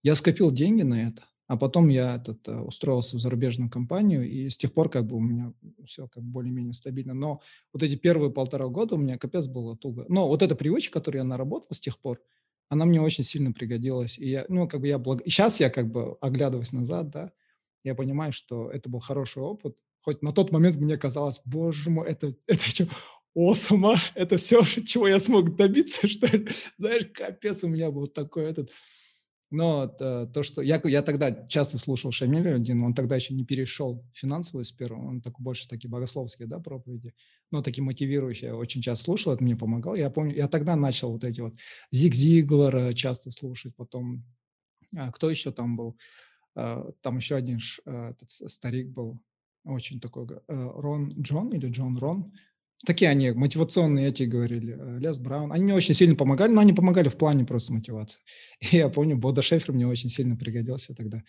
Я скопил деньги на это, а потом я этот, э, устроился в зарубежную компанию, и с тех пор как бы у меня все как более-менее стабильно. Но вот эти первые полтора года у меня капец было туго. Но вот эта привычка, которую я наработал с тех пор, она мне очень сильно пригодилась. И я, ну, как бы я благ... сейчас я как бы оглядываясь назад, да, я понимаю, что это был хороший опыт. Хоть на тот момент мне казалось, боже мой, это, это что, осома, это все, чего я смог добиться, что ли? Знаешь, капец, у меня был такой этот... Но то, то что... Я, я тогда часто слушал Шамиля один, он тогда еще не перешел финансовую сферу, он такой больше такие богословские, да, проповеди, но такие мотивирующие. Я очень часто слушал, это мне помогало. Я помню, я тогда начал вот эти вот Зиг Зиглера часто слушать, потом... А, кто еще там был? А, там еще один этот старик был, очень такой, э, Рон Джон или Джон Рон, Такие они мотивационные эти говорили, э, Лес Браун. Они мне очень сильно помогали, но они помогали в плане просто мотивации. И я помню, Бода Шефер мне очень сильно пригодился тогда.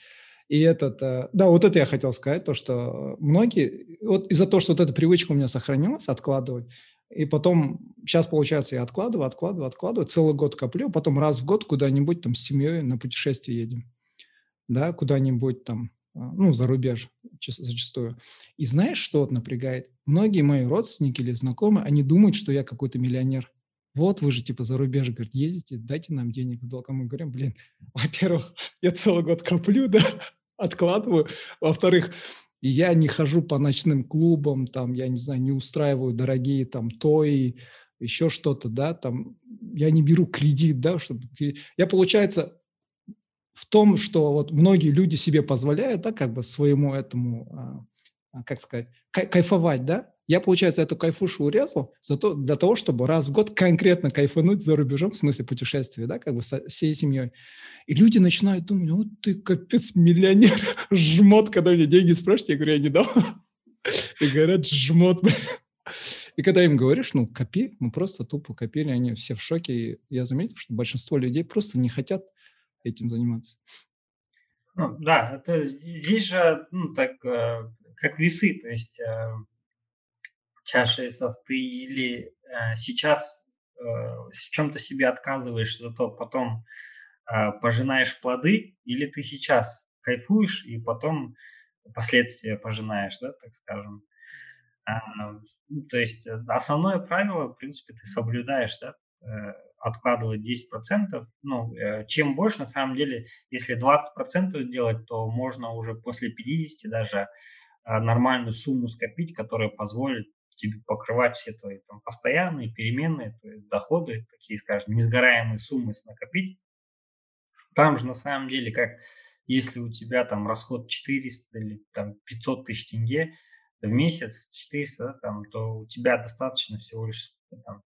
И этот, э, да, вот это я хотел сказать, то, что многие, вот из-за того, что вот эта привычка у меня сохранилась, откладывать, и потом, сейчас, получается, я откладываю, откладываю, откладываю, целый год коплю, потом раз в год куда-нибудь там с семьей на путешествие едем, да, куда-нибудь там ну, за рубеж зачастую. И знаешь, что вот напрягает? Многие мои родственники или знакомые, они думают, что я какой-то миллионер. Вот вы же типа за рубеж, говорит, ездите, дайте нам денег в долг. А мы говорим, блин, во-первых, я целый год коплю, да, откладываю. Во-вторых, я не хожу по ночным клубам, там, я не знаю, не устраиваю дорогие там тои, еще что-то, да, там, я не беру кредит, да, чтобы... Я, получается, в том, что вот многие люди себе позволяют, да, как бы своему этому, а, а, как сказать, кайфовать, да, я, получается, эту кайфушу урезал зато для того, чтобы раз в год конкретно кайфануть за рубежом, в смысле путешествия, да, как бы со всей семьей. И люди начинают думать, вот ты капец миллионер, жмот, когда мне деньги спрашивают, я говорю, я не дал. И говорят, жмот, И когда им говоришь, ну, копи, мы просто тупо копили, они все в шоке. И я заметил, что большинство людей просто не хотят этим заниматься. Ну, да, это здесь же, ну, так, э, как весы, то есть э, чаша весов, ты или э, сейчас в чем-то себе отказываешь, зато потом пожинаешь плоды, или ты сейчас кайфуешь и потом последствия пожинаешь, да, так скажем. А, то есть основное правило, в принципе, ты соблюдаешь, да, откладывать 10%. Ну, э, чем больше, на самом деле, если 20% делать, то можно уже после 50 даже нормальную сумму скопить, которая позволит тебе покрывать все твои там, постоянные, переменные то есть доходы, такие, скажем, несгораемые суммы накопить. Там же на самом деле, как если у тебя там расход 400 или там 500 тысяч тенге в месяц, 400, да, там, то у тебя достаточно всего лишь там,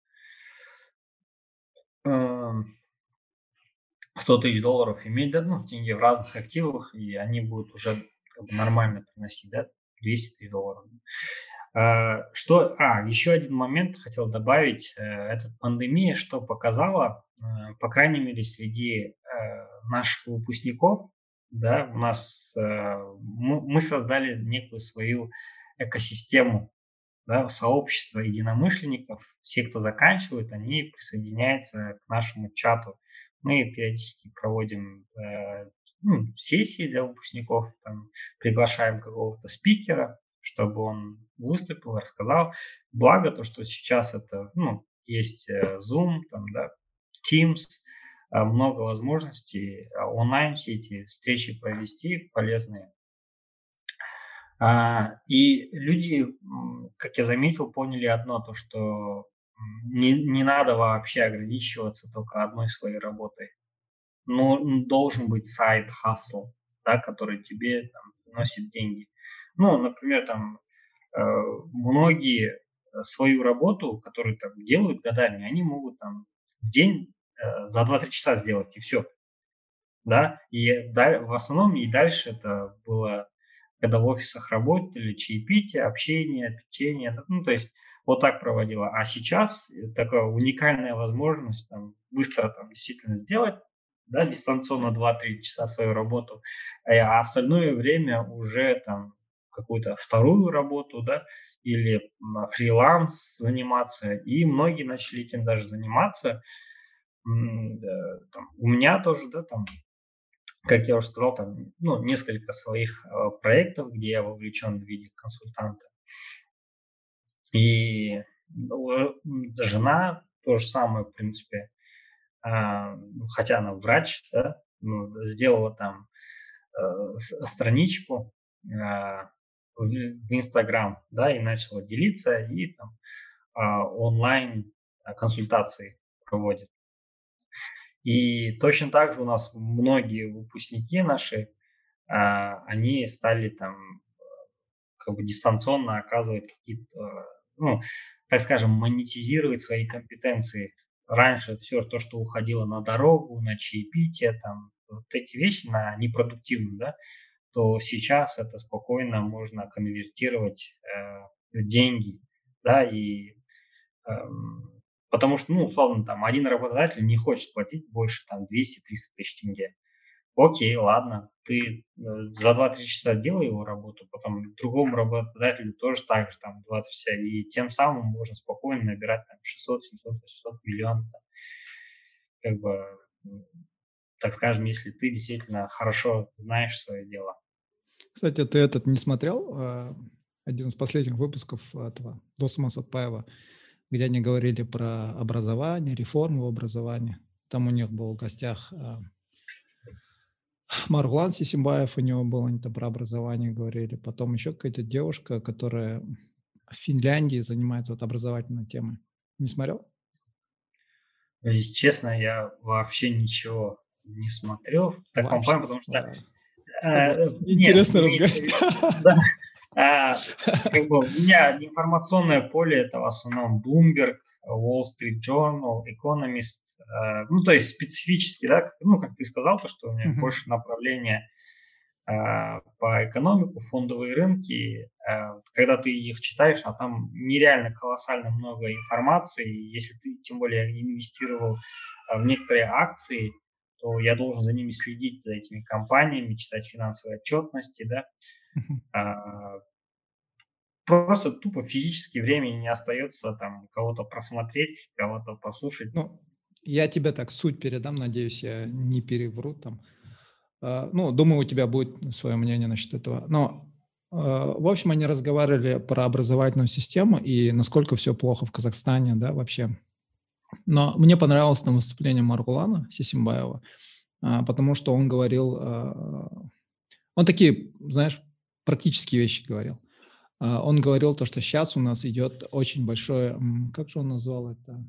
100 тысяч долларов иметь, да, ну, в тенге в разных активах, и они будут уже нормально приносить, да, 200 тысяч долларов. А, что, а, еще один момент хотел добавить. Э, эта пандемия что показала, э, по крайней мере, среди э, наших выпускников, да, у нас, мы создали некую свою экосистему да, сообщество единомышленников, все, кто заканчивает, они присоединяются к нашему чату. Мы периодически проводим э, ну, сессии для выпускников, там, приглашаем какого-то спикера, чтобы он выступил, рассказал. Благо то, что сейчас это, ну, есть э, Zoom, там, да, Teams, э, много возможностей э, онлайн все эти встречи провести полезные. А, и люди, как я заметил, поняли одно, то что не, не надо вообще ограничиваться только одной своей работой. Но должен быть сайт хасл, да, который тебе там, приносит деньги. Ну, например, там э, многие свою работу, которую там делают годами, они могут там в день э, за 2-3 часа сделать, и все. Да, и в основном и дальше это было когда в офисах работали, чаепитие, общение, печенье, ну, то есть вот так проводила. А сейчас такая уникальная возможность там, быстро там, действительно сделать, да, дистанционно 2-3 часа свою работу, а остальное время уже там какую-то вторую работу, да, или фриланс заниматься, и многие начали этим даже заниматься. Там, у меня тоже, да, там как я уже сказал, там ну, несколько своих э, проектов, где я вовлечен в виде консультанта. И ну, жена то же самое, в принципе, э, хотя она врач, да, ну, сделала там э, страничку э, в, Инстаграм, да, и начала делиться, и там э, онлайн консультации проводит. И точно так же у нас многие выпускники наши, а, они стали там как бы дистанционно оказывать какие-то, ну, так скажем, монетизировать свои компетенции. Раньше все то, что уходило на дорогу, на чаепитие, там, вот эти вещи, на непродуктивную, да, то сейчас это спокойно можно конвертировать э, в деньги, да, и э, Потому что, ну, условно, там, один работодатель не хочет платить больше, там, 200-300 тысяч тенге. Окей, ладно, ты э, за 2-3 часа делай его работу, потом другому работодателю тоже так же, там, 2-3 часа, и тем самым можно спокойно набирать, там, 600, 700, 800 миллионов. Как бы, так скажем, если ты действительно хорошо знаешь свое дело. Кстати, ты этот не смотрел? А, один из последних выпусков этого Досма Сатпаева где они говорили про образование, реформу в образовании. Там у них был в гостях а, Маргулан Сисимбаев, у него был, они там про образование говорили. Потом еще какая-то девушка, которая в Финляндии занимается вот образовательной темой. Не смотрел? Если честно, я вообще ничего не смотрел в таком плане, потому что... Да. Э, Интересно разговаривать. Да, а, как бы у меня информационное поле это в основном Bloomberg, Wall Street Journal, Economist. А, ну, то есть специфически, да, ну, как ты сказал, то, что у меня uh-huh. больше направления а, по экономику, фондовые рынки. А, когда ты их читаешь, а там нереально колоссально много информации. Если ты, тем более, инвестировал в некоторые акции, что я должен за ними следить, за этими компаниями, читать финансовые отчетности, да. А, просто тупо физически времени не остается там кого-то просмотреть, кого-то послушать. Ну, я тебе так суть передам, надеюсь, я не перевру там. А, ну, думаю, у тебя будет свое мнение насчет этого. Но, а, в общем, они разговаривали про образовательную систему и насколько все плохо в Казахстане, да, вообще. Но мне понравилось на выступление Маргулана Сисимбаева, потому что он говорил, он такие, знаешь, практические вещи говорил. Он говорил то, что сейчас у нас идет очень большое, как же он назвал это,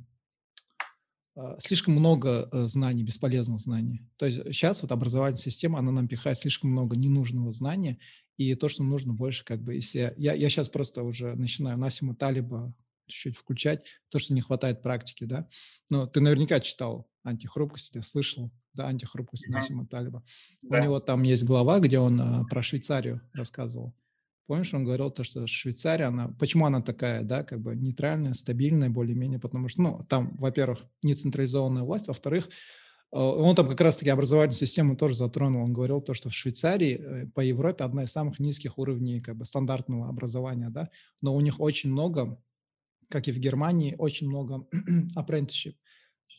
а, слишком много э, знаний, бесполезных знаний. То есть сейчас вот образовательная система, она нам пихает слишком много ненужного знания, и то, что нужно больше, как бы, если... Я, я сейчас просто уже начинаю Насима Талиба чуть-чуть включать, то, что не хватает практики, да. Но ты наверняка читал «Антихрупкость», ты слышал, да, «Антихрупкость» Насима Талиба. Да. У него там есть глава, где он а, про Швейцарию рассказывал. Помнишь, он говорил то, что Швейцария, она, почему она такая, да, как бы нейтральная, стабильная более-менее, потому что, ну, там, во-первых, не централизованная власть, во-вторых, э, он там как раз-таки образовательную систему тоже затронул. Он говорил то, что в Швейцарии э, по Европе одна из самых низких уровней как бы стандартного образования, да, но у них очень много, как и в Германии, очень много apprenticeship.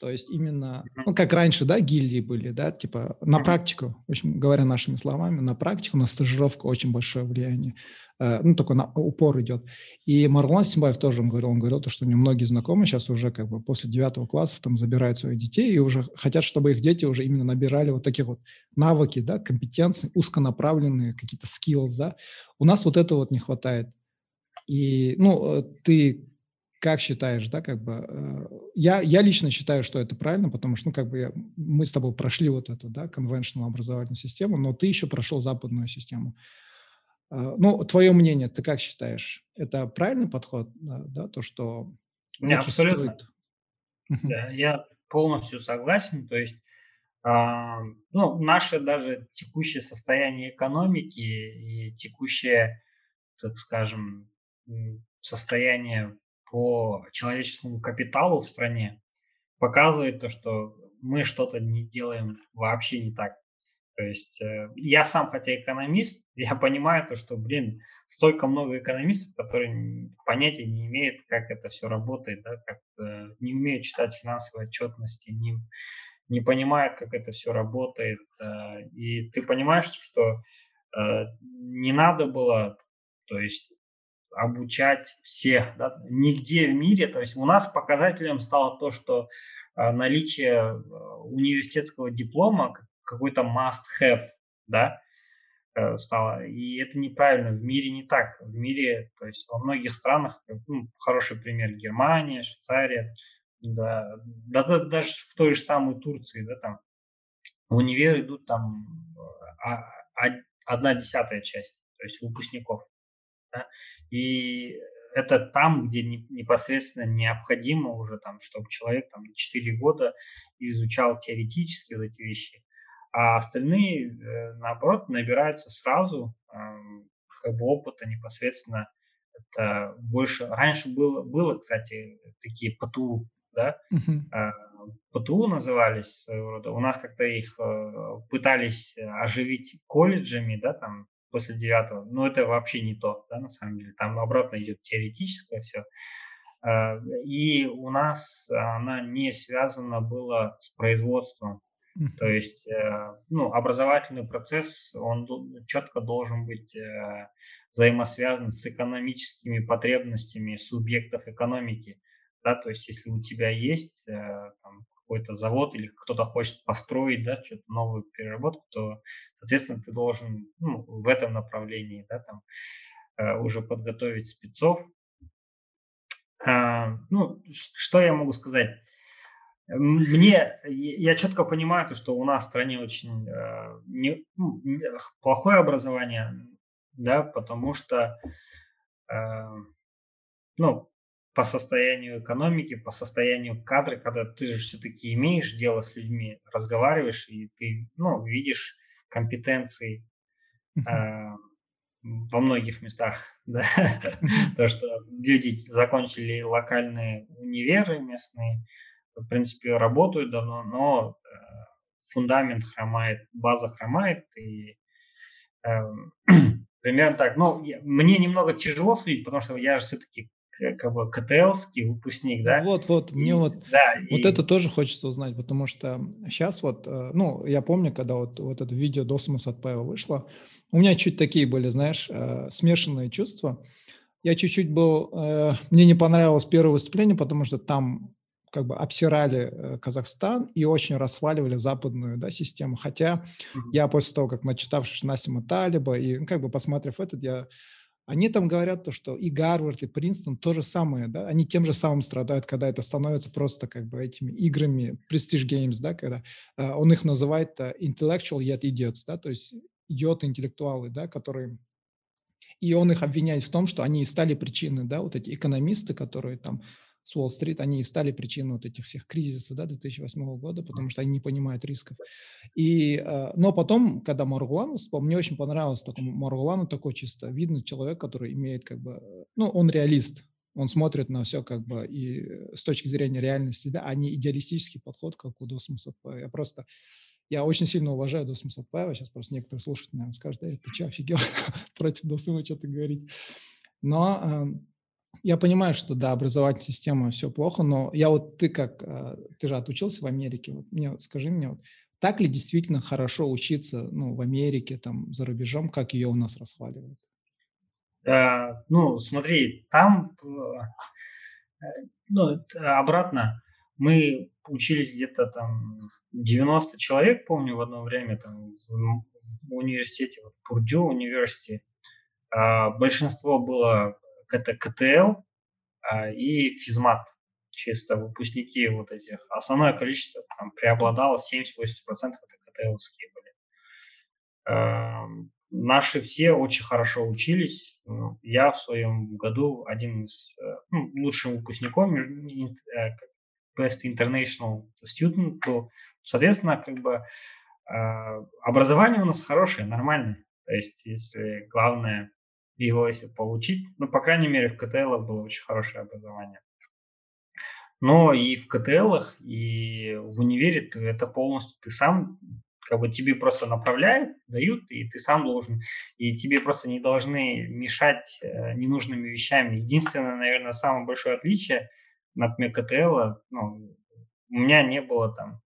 То есть именно, ну, как раньше, да, гильдии были, да, типа на практику, в общем, говоря нашими словами, на практику, на стажировку очень большое влияние, э, ну, такой на упор идет. И Марлан Симбаев тоже он говорил, он говорил, то, что у него многие знакомые сейчас уже как бы после девятого класса там забирают своих детей и уже хотят, чтобы их дети уже именно набирали вот таких вот навыки, да, компетенции, узконаправленные какие-то skills, да. У нас вот этого вот не хватает. И, ну, э, ты как считаешь, да, как бы, э, я, я лично считаю, что это правильно, потому что, ну, как бы, мы с тобой прошли вот эту, да, conventional образовательную систему, но ты еще прошел западную систему. Э, ну, твое мнение, ты как считаешь, это правильный подход, да, да то, что Не, абсолютно. Стоит? Да, я полностью согласен, то есть, э, ну, наше даже текущее состояние экономики и текущее, так скажем, состояние по человеческому капиталу в стране показывает то, что мы что-то не делаем вообще не так. То есть э, я сам, хотя экономист, я понимаю то, что, блин, столько много экономистов, которые понятия не имеют, как это все работает, да, как э, не умеют читать финансовые отчетности, не, не понимают, как это все работает. И ты понимаешь, что э, не надо было, то есть обучать всех. Да? Нигде в мире, то есть у нас показателем стало то, что э, наличие э, университетского диплома какой-то must-have, да, э, стало. И это неправильно. В мире не так. В мире, то есть во многих странах, ну, хороший пример Германия, Швейцария, да, да, да, даже в той же самой Турции, да, там в универ идут там а, а, одна десятая часть, то есть выпускников. Да? И это там, где непосредственно необходимо уже, там, чтобы человек там, 4 года изучал теоретически вот эти вещи, а остальные, э, наоборот, набираются сразу как бы опыта непосредственно. Это больше... Раньше было, было кстати, такие ПТУ, да, uh-huh. ПТУ назывались своего рода. У нас как-то их э, пытались оживить колледжами, да, там после девятого, но это вообще не то, да, на самом деле. Там обратно идет теоретическое все. А, и у нас она не связана была с производством. То есть, э, ну, образовательный процесс, он четко должен быть э, взаимосвязан с экономическими потребностями субъектов экономики. Да, то есть, если у тебя есть э, там, какой-то завод или кто-то хочет построить, да, что-то новую переработку, то, соответственно, ты должен ну, в этом направлении, да, там, э, уже подготовить спецов. А, ну, что я могу сказать? Мне, я четко понимаю, то, что у нас в стране очень э, не, ну, плохое образование, да, потому что, э, ну, по состоянию экономики, по состоянию кадра, когда ты же все-таки имеешь дело с людьми, разговариваешь, и ты ну, видишь компетенции э, во многих местах. Да? То, что люди закончили локальные универы местные, в принципе, работают давно, но э, фундамент хромает, база хромает, и э, примерно так. Но мне немного тяжело судить, потому что я же все-таки как бы КТЛский выпускник, да? Вот, вот, мне вот, да, вот и... это тоже хочется узнать, потому что сейчас вот, э, ну, я помню, когда вот, вот это видео Досмос от Павел вышло, у меня чуть такие были, знаешь, э, смешанные чувства. Я чуть-чуть был, э, мне не понравилось первое выступление, потому что там как бы обсирали э, Казахстан и очень расхваливали западную да, систему. Хотя mm-hmm. я после того, как начитавшись Насима Талиба и ну, как бы посмотрев этот, я они там говорят то, что и Гарвард, и Принстон то же самое, да, они тем же самым страдают, когда это становится просто как бы этими играми, Prestige Games, да, когда э, он их называет э, intellectual yet idiots, да, то есть идиоты интеллектуалы, да, которые и он их обвиняет в том, что они стали причиной, да, вот эти экономисты, которые там с Уолл-стрит, они и стали причиной вот этих всех кризисов да, 2008 года, потому что они не понимают рисков. И, э, но потом, когда Маргулан выступал, мне очень понравилось, такой, Маргулану такой чисто видный человек, который имеет как бы, ну, он реалист, он смотрит на все как бы и с точки зрения реальности, да, а не идеалистический подход, как у Досма Сатпаева. Я просто, я очень сильно уважаю Досма Сатпаева, сейчас просто некоторые слушатели, наверное, скажут, да, ты что, офигел против Досыма что-то говорить. Но я понимаю, что да, образовательная система все плохо, но я вот ты как, э, ты же отучился в Америке, вот мне скажи мне, вот, так ли действительно хорошо учиться ну, в Америке, там, за рубежом, как ее у нас расхваливают? Да, ну, смотри, там, э, ну, обратно, мы учились где-то там 90 человек, помню, в одно время там в, в университете, вот, Пурдю университете. А, большинство было это КТЛ а, и физмат, чисто выпускники вот этих. Основное количество там преобладало, 70-80% это КТЛские были. А, наши все очень хорошо учились. Ну, я в своем году один из э, ну, лучших выпускников, э, Best International Student был. Соответственно, как бы а, образование у нас хорошее, нормальное. То есть, если главное его если получить. Ну, по крайней мере, в КТЛ было очень хорошее образование. Но и в КТЛ, и в универе это полностью ты сам, как бы тебе просто направляют, дают, и ты сам должен, и тебе просто не должны мешать э, ненужными вещами. Единственное, наверное, самое большое отличие, например, КТЛ, ну, у меня не было там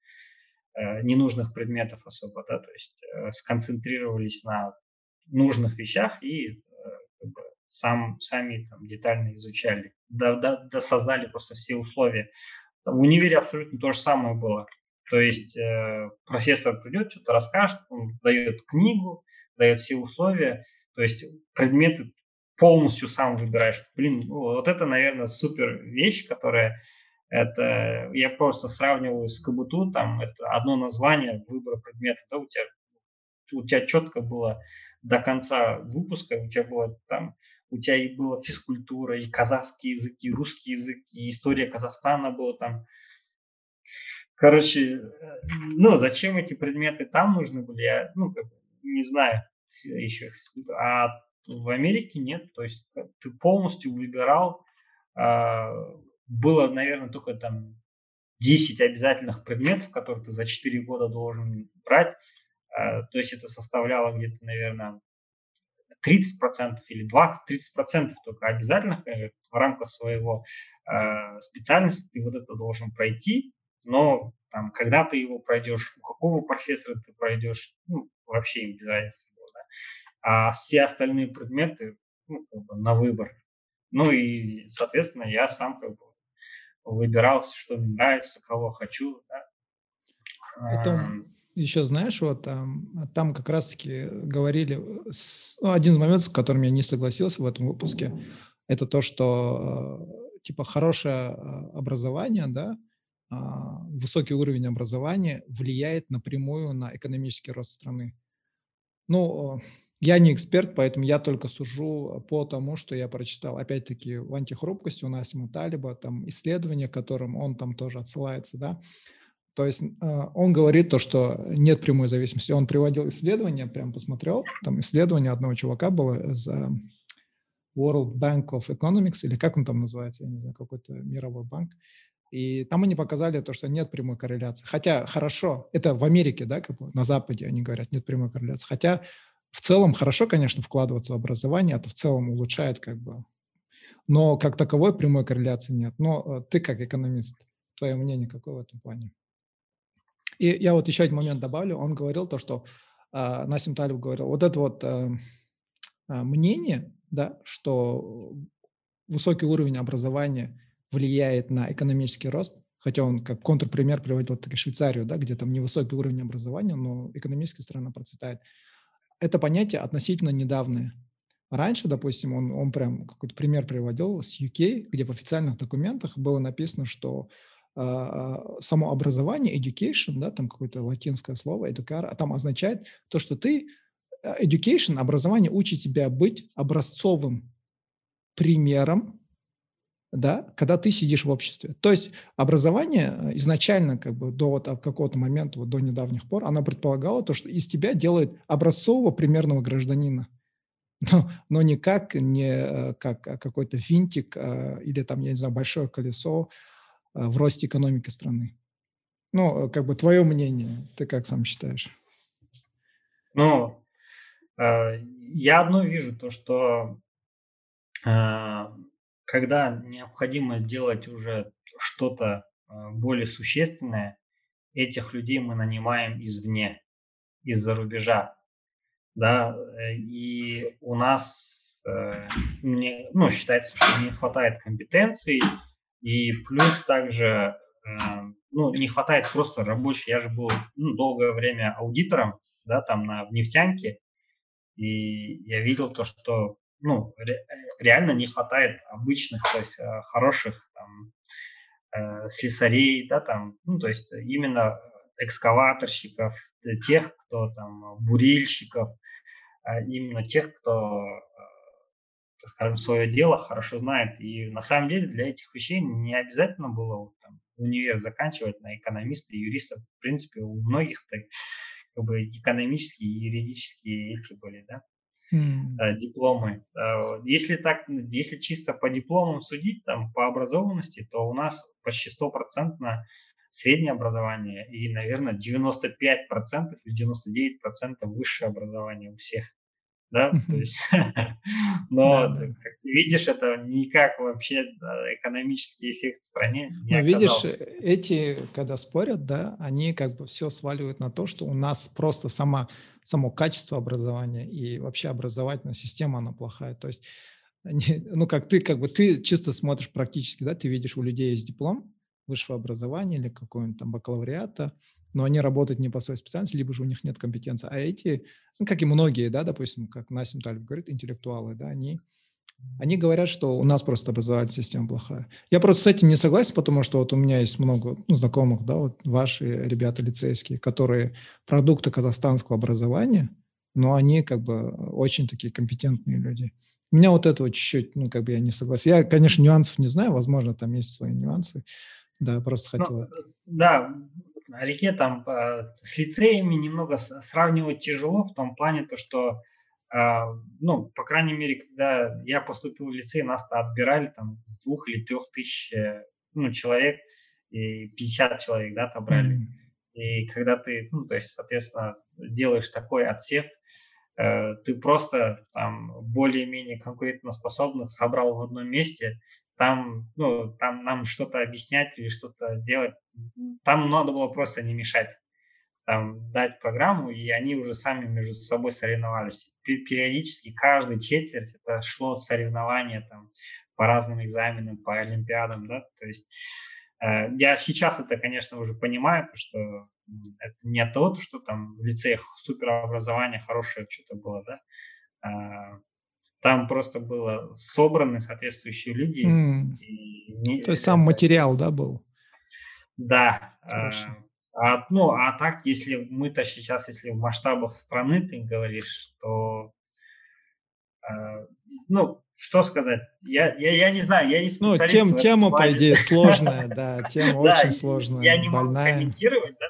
э, ненужных предметов особо, да, то есть э, сконцентрировались на нужных вещах и как бы, сам, сами там, детально изучали, да, да, да создали просто все условия. В универе абсолютно то же самое было. То есть э, профессор придет, что-то расскажет, он дает книгу, дает все условия, то есть предметы полностью сам выбираешь. Блин, ну, вот это, наверное, супер вещь, которая это я просто сравниваю с КБТУ, там это одно название, выбор предмета, да, у тебя у тебя четко было до конца выпуска, у тебя было там, у тебя и была физкультура, и казахский язык, и русский язык, и история Казахстана была там. Короче, ну, зачем эти предметы там нужны были, я, ну, как не знаю еще. А в Америке нет, то есть ты полностью выбирал, а, было, наверное, только там 10 обязательных предметов, которые ты за 4 года должен брать, Э, то есть это составляло где-то, наверное, 30% или 20-30% только обязательных э, в рамках своего э, специальности ты вот это должен пройти, но там, когда ты его пройдешь, у какого профессора ты пройдешь, ну, вообще им без разницы было, да? А все остальные предметы ну, как бы на выбор. Ну и, соответственно, я сам как бы выбирал, что мне нравится, кого хочу. Да? Это, еще знаешь, вот там, там как раз-таки говорили, с, ну, один из моментов, с которым я не согласился в этом выпуске, это то, что э, типа хорошее э, образование, да, а, высокий уровень образования влияет напрямую на экономический рост страны. Ну, я не эксперт, поэтому я только сужу по тому, что я прочитал. Опять-таки, в антихрупкости у Насима Талиба, там исследование, которым он там тоже отсылается, да, то есть а, он говорит то, что нет прямой зависимости. Он приводил исследование, прям посмотрел, там исследование одного чувака было из World Bank of Economics, или как он там называется, я не знаю, какой-то мировой банк. И там они показали то, что нет прямой корреляции. Хотя хорошо, это в Америке, да, как бы на Западе они говорят, нет прямой корреляции. Хотя в целом хорошо, конечно, вкладываться в образование, это в целом улучшает как бы. Но как таковой прямой корреляции нет. Но э, ты как экономист, твое мнение какое в этом плане? И я вот еще один момент добавлю. Он говорил то, что э, Насим Талиб говорил, вот это вот э, мнение, да, что высокий уровень образования – влияет на экономический рост, хотя он как контрпример приводил таки Швейцарию, да, где там невысокий уровень образования, но экономически страна процветает. Это понятие относительно недавнее. Раньше, допустим, он, он прям какой-то пример приводил с UK, где в официальных документах было написано, что само образование, education, да, там какое-то латинское слово, educar, а там означает то, что ты, э, education, образование учит тебя быть образцовым примером да, когда ты сидишь в обществе. То есть образование э, изначально, как бы до вот какого-то момента, вот до недавних пор, оно предполагало то, что из тебя делает образцового примерного гражданина. Но, но не как, не э, как а какой-то финтик э, или там, я не знаю, большое колесо в росте экономики страны. Ну, как бы твое мнение, ты как сам считаешь? Ну, я одно вижу, то, что когда необходимо делать уже что-то более существенное, этих людей мы нанимаем извне, из-за рубежа. Да, э, и у нас э, мне, ну, считается, что не хватает компетенций, и плюс также э, ну, не хватает просто рабочих. Я же был ну, долгое время аудитором, да, там на в нефтянке, и я видел то, что ну, ре, реально не хватает обычных, то есть э, хороших там, э, слесарей, да, там, ну, то есть именно экскаваторщиков, тех, кто там, бурильщиков, э, именно тех, кто, скажем, свое дело хорошо знает. И на самом деле для этих вещей не обязательно было там, универ заканчивать на экономиста и юриста. В принципе, у многих так, как бы экономические и юридические эти были, да mm. дипломы. Э, если так, если чисто по дипломам судить, там, по образованности, то у нас почти стопроцентно среднее образование и, наверное, 95% или 99% высшее образование у всех. Да, то есть, но, да, да. как ты видишь, это никак вообще экономический эффект в стране не Но видишь, эти, когда спорят, да, они как бы все сваливают на то, что у нас просто сама само качество образования и вообще образовательная система, она плохая. То есть, ну, как ты, как бы ты чисто смотришь практически, да, ты видишь, у людей есть диплом высшего образования или какого-нибудь там бакалавриата, но они работают не по своей специальности, либо же у них нет компетенции. А эти, ну, как и многие, да, допустим, как Насим Талиб говорит, интеллектуалы, да, они они говорят, что у нас просто образовательная система плохая. Я просто с этим не согласен, потому что вот у меня есть много ну, знакомых, да, вот ваши ребята лицейские, которые продукты казахстанского образования, но они как бы очень такие компетентные люди. У меня вот это вот чуть-чуть, ну, как бы я не согласен. Я, конечно, нюансов не знаю, возможно, там есть свои нюансы. Да, просто ну, хотел... Ну, да, реке там э, с лицеями немного сравнивать тяжело в том плане, то, что а, ну, по крайней мере, когда я поступил в лицей, нас отбирали там с двух или трех тысяч э, ну, человек, и 50 человек, да, отобрали. Mm-hmm. И когда ты, ну, то есть, соответственно, делаешь такой отсев, э, ты просто там более-менее конкурентоспособных собрал в одном месте, там, ну, там нам что-то объяснять или что-то делать, там надо было просто не мешать там, дать программу, и они уже сами между собой соревновались. Периодически каждый четверть это шло соревнования там, по разным экзаменам, по олимпиадам, да, то есть э, я сейчас это, конечно, уже понимаю, что это не от того, что там в лицеях суперобразование хорошее что-то было, да, а, там просто было собраны соответствующие люди. Mm. Не, То есть сам материал, да, был? Да. Хорошо. А, ну, а так, если мы-то сейчас, если в масштабах страны ты говоришь, то, э, ну, что сказать? Я, я, я не знаю, я не Ну, тем, тема, по идее, сложная, да, тема очень сложная, Я не могу комментировать, да,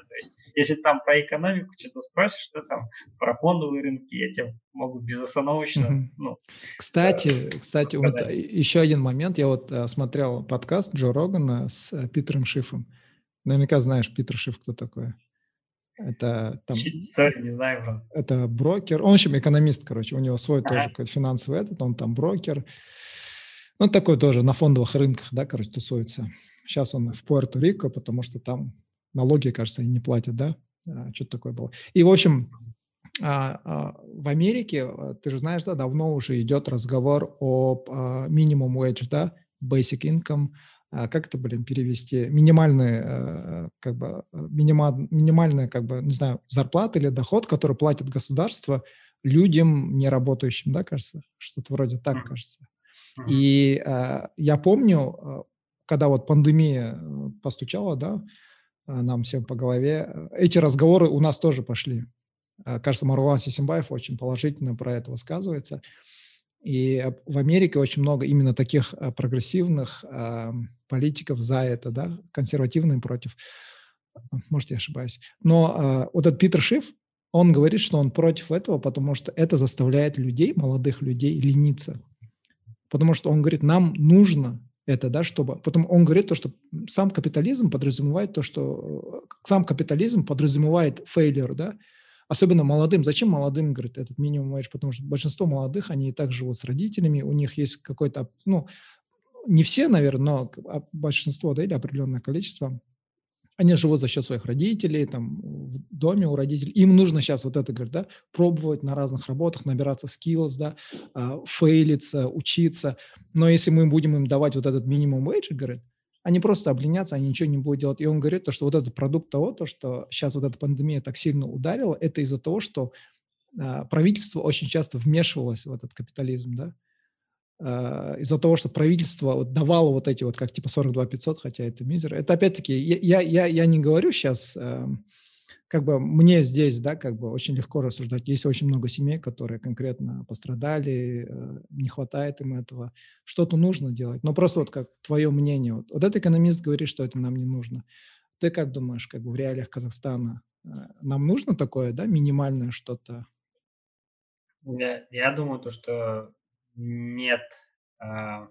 если там про экономику что-то спросишь, что там про фондовые рынки, я тебе могу безостановочно. Угу. Ну, кстати, э, кстати, вот еще один момент. Я вот э, смотрел подкаст Джо Рогана с э, Питером Шифом. Наверняка знаешь Питер Шиф, кто такой. Это там... Sorry, не знаю, бро. Это брокер. Он, в общем, экономист, короче. У него свой ага. тоже финансовый этот. Он там брокер. Ну, такой тоже на фондовых рынках, да, короче, тусуется. Сейчас он в Пуэрто-Рико, потому что там налоги, кажется, не платят, да? А, что-то такое было. И, в общем, а, а, в Америке, ты же знаешь, да, давно уже идет разговор о минимум wage, да, basic income, как это, блин, перевести, минимальный, как бы, минима, минимальная, как бы, не знаю, зарплата или доход, который платит государство людям, не работающим, да, кажется, что-то вроде так, кажется. И я помню, когда вот пандемия э, постучала, да, нам всем по голове, э, эти разговоры у нас тоже пошли. Кажется, Марван Сисимбаев очень положительно про это высказывается. И в Америке очень много именно таких прогрессивных политиков за это, да, консервативные против. Может, я ошибаюсь. Но вот этот Питер Шиф, он говорит, что он против этого, потому что это заставляет людей, молодых людей, лениться. Потому что он говорит, нам нужно это, да, чтобы... Потом он говорит то, что сам капитализм подразумевает то, что... Э, сам капитализм подразумевает фейлер, да, особенно молодым. Зачем молодым, говорит, этот минимум wage? Потому что большинство молодых, они и так живут с родителями, у них есть какой-то, ну, не все, наверное, но большинство, да, или определенное количество они живут за счет своих родителей, там, в доме у родителей. Им нужно сейчас вот это, говорит, да, пробовать на разных работах, набираться skills, да, а, фейлиться, учиться. Но если мы будем им давать вот этот минимум wage, говорит, они просто обленятся, они ничего не будут делать. И он говорит, то, что вот этот продукт того, то, что сейчас вот эта пандемия так сильно ударила, это из-за того, что а, правительство очень часто вмешивалось в этот капитализм, да, из-за того, что правительство вот давало вот эти вот как типа 42 500, хотя это мизер. Это опять-таки, я, я, я не говорю сейчас, эм, как бы мне здесь, да, как бы очень легко рассуждать. Есть очень много семей, которые конкретно пострадали, э, не хватает им этого. Что-то нужно делать. Но просто вот как твое мнение. Вот, вот этот экономист говорит, что это нам не нужно. Ты как думаешь, как бы в реалиях Казахстана э, нам нужно такое, да, минимальное что-то? Я, я думаю, то, что нет, а,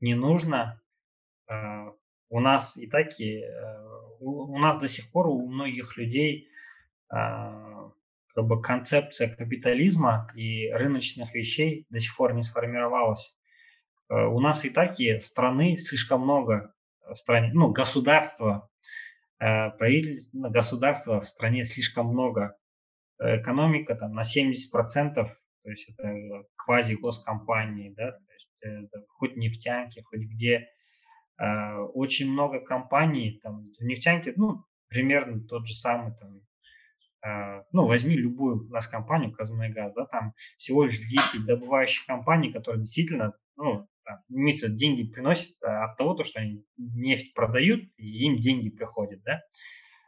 не нужно. А, у нас и так и э, у нас до сих пор у многих людей как бы концепция капитализма и рыночных вещей до сих пор не сформировалась. Э, у нас и так и страны слишком много стране, ну, государства, э, правительство, государства в стране слишком много. Экономика там на 70% то есть это квази-госкомпании, да, то есть это хоть нефтянки, хоть где. Э, очень много компаний, там, в нефтянке, ну, примерно тот же самый, там, э, ну, возьми любую у нас компанию, Казмунайгаз, да, там всего лишь 10 добывающих компаний, которые действительно, ну, имеется деньги приносят от того, то, что они нефть продают, и им деньги приходят, да.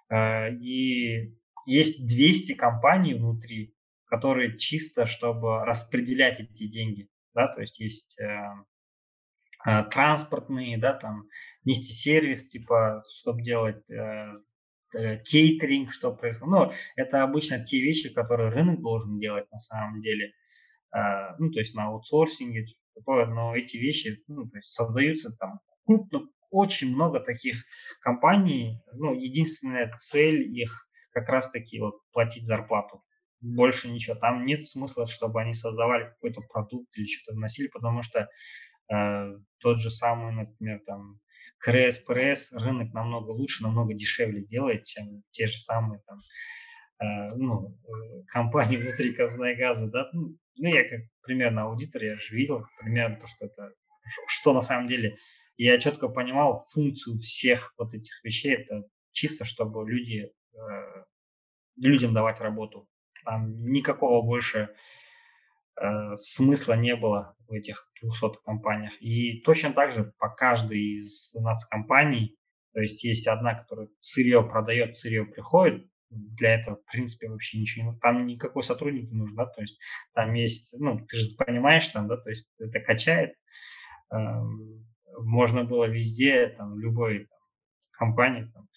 Э, и есть 200 компаний внутри, которые чисто, чтобы распределять эти деньги, да, то есть есть э, э, транспортные, да, там, нести сервис, типа, чтобы делать э, э, кейтеринг, что происходит. Ну, это обычно те вещи, которые рынок должен делать на самом деле, э, ну, то есть на аутсорсинге, такое, но эти вещи, ну, то есть создаются там крупно, очень много таких компаний, ну, единственная цель их как раз-таки вот платить зарплату больше ничего. Там нет смысла, чтобы они создавали какой-то продукт или что-то вносили, потому что э, тот же самый, например, там КРС, ПРС рынок намного лучше, намного дешевле делает, чем те же самые там э, ну, э, компании внутри Казнайгаза, да, ну, ну, я как примерно аудитор, я же видел примерно то, что это, что на самом деле, я четко понимал функцию всех вот этих вещей, это чисто, чтобы люди, э, людям давать работу, там никакого больше э, смысла не было в этих 200 компаниях. И точно так же по каждой из у нас компаний, то есть есть одна, которая сырье продает, сырье приходит, для этого, в принципе, вообще ничего не Там никакой сотрудник не нужен, да, то есть там есть, ну, ты же понимаешь там, да, то есть это качает. Э, можно было везде, там, любой там, компании, там,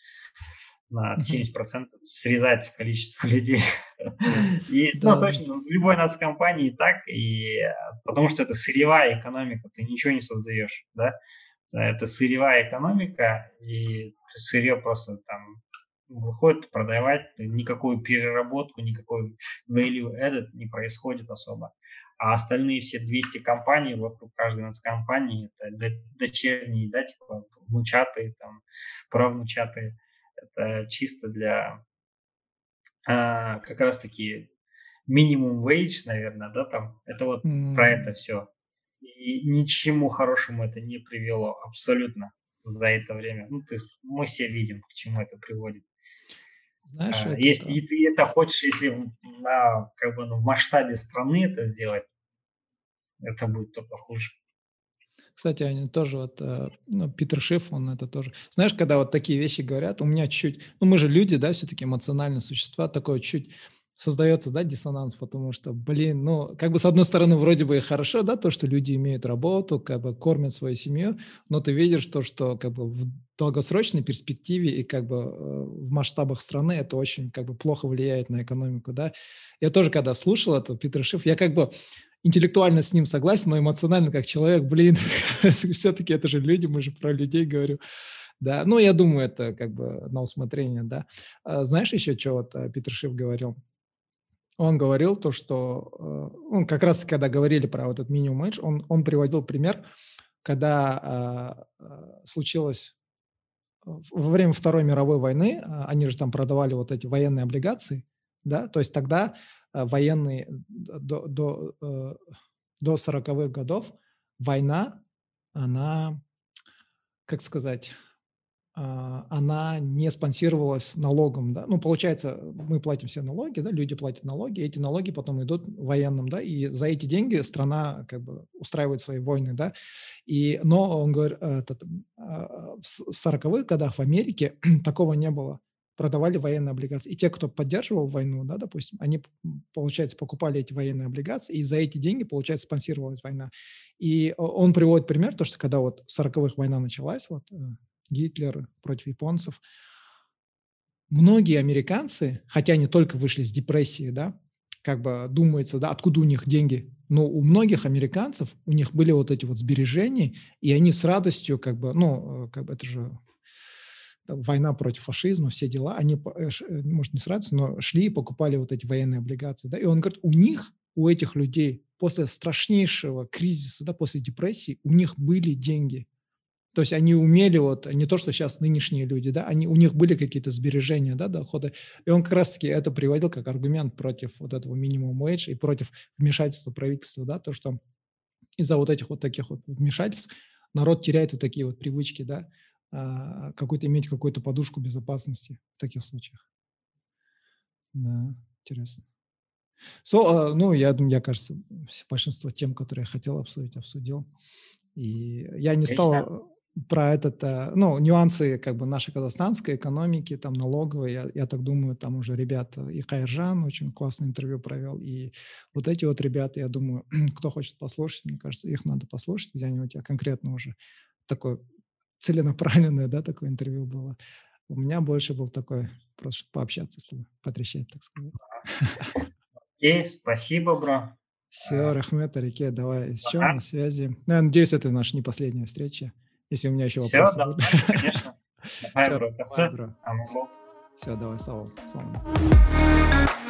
на 70% срезать количество людей. И, ну, точно, в любой нацкомпании так, и потому что это сырьевая экономика, ты ничего не создаешь, да, это сырьевая экономика, и сырье просто там выходит продавать, никакую переработку, никакой value added не происходит особо. А остальные все 200 компаний вокруг каждой нацкомпании, это дочерние, да, типа внучатые, там, правнучатые, это чисто для а, как раз-таки минимум wage, наверное, да, там, это вот mm. про это все. И ничему хорошему это не привело абсолютно за это время. Ну, то есть мы все видим, к чему это приводит. Знаешь, а, это, если да. ты это хочешь, если на, как бы, ну, в масштабе страны это сделать, это будет только хуже. Кстати, они тоже вот, э, ну, Питер Шиф, он это тоже. Знаешь, когда вот такие вещи говорят, у меня чуть, ну, мы же люди, да, все-таки эмоциональные существа, такое чуть создается, да, диссонанс, потому что, блин, ну, как бы с одной стороны вроде бы и хорошо, да, то, что люди имеют работу, как бы кормят свою семью, но ты видишь то, что как бы в долгосрочной перспективе и как бы э, в масштабах страны это очень как бы плохо влияет на экономику, да. Я тоже, когда слушал это, Питер Шиф, я как бы интеллектуально с ним согласен, но эмоционально как человек, блин, все-таки это же люди, мы же про людей говорю. Да, ну, я думаю, это как бы на усмотрение, да. А знаешь еще, что вот э, Питер Шиф говорил? он говорил то, что э, он как раз когда говорили про вот этот минимум эйдж, он, он приводил пример, когда э, э, случилось во время Второй мировой войны, они же там продавали вот эти военные облигации, да, то есть тогда военные до, до, до 40-х годов война, она, как сказать, а, она не спонсировалась налогом, да, ну, получается, мы платим все налоги, да, люди платят налоги, эти налоги потом идут военным, да, и за эти деньги страна как бы устраивает свои войны, да, и, но он говорит, этот, а, в 40-х годах в Америке такого не было, продавали военные облигации, и те, кто поддерживал войну, да, допустим, они, получается, покупали эти военные облигации, и за эти деньги, получается, спонсировалась война, и он приводит пример, то, что когда вот в 40-х война началась, вот, э, Гитлер против японцев. Многие американцы, хотя они только вышли с депрессии, да, как бы думается, да, откуда у них деньги, но у многих американцев, у них были вот эти вот сбережения, и они с радостью, как бы, ну, э, как бы это же война против фашизма, все дела, они, э, э, может, не с радостью, но шли и покупали вот эти военные облигации, да, и он говорит, у них, у этих людей после страшнейшего кризиса, да, после депрессии, у них были деньги, то есть они умели, вот не то, что сейчас нынешние люди, да, они, у них были какие-то сбережения, да, доходы. И он как раз-таки это приводил как аргумент против вот этого минимум wage и против вмешательства правительства, да, то, что из-за вот этих вот таких вот вмешательств народ теряет вот такие вот привычки, да, какой-то иметь какую-то подушку безопасности в таких случаях. Да, интересно. So, uh, ну, я, я, кажется, большинство тем, которые я хотел обсудить, обсудил. И я не стал про этот, э, ну, нюансы как бы нашей казахстанской экономики, там, налоговой, я, я так думаю, там уже ребята, и Кайржан очень классное интервью провел, и вот эти вот ребята, я думаю, кто хочет послушать, мне кажется, их надо послушать, где они у тебя конкретно уже такое целенаправленное, да, такое интервью было. У меня больше был такой, просто пообщаться с тобой, потрещать, так сказать. Окей, спасибо, бро. Все, Рахмет, Арике, давай еще на связи. Ну, я надеюсь, это наша не последняя встреча. Если у меня еще Все, вопросы да, будут. конечно. Давай, Все, бро. Давай, бро. Все, давай, салам. салам.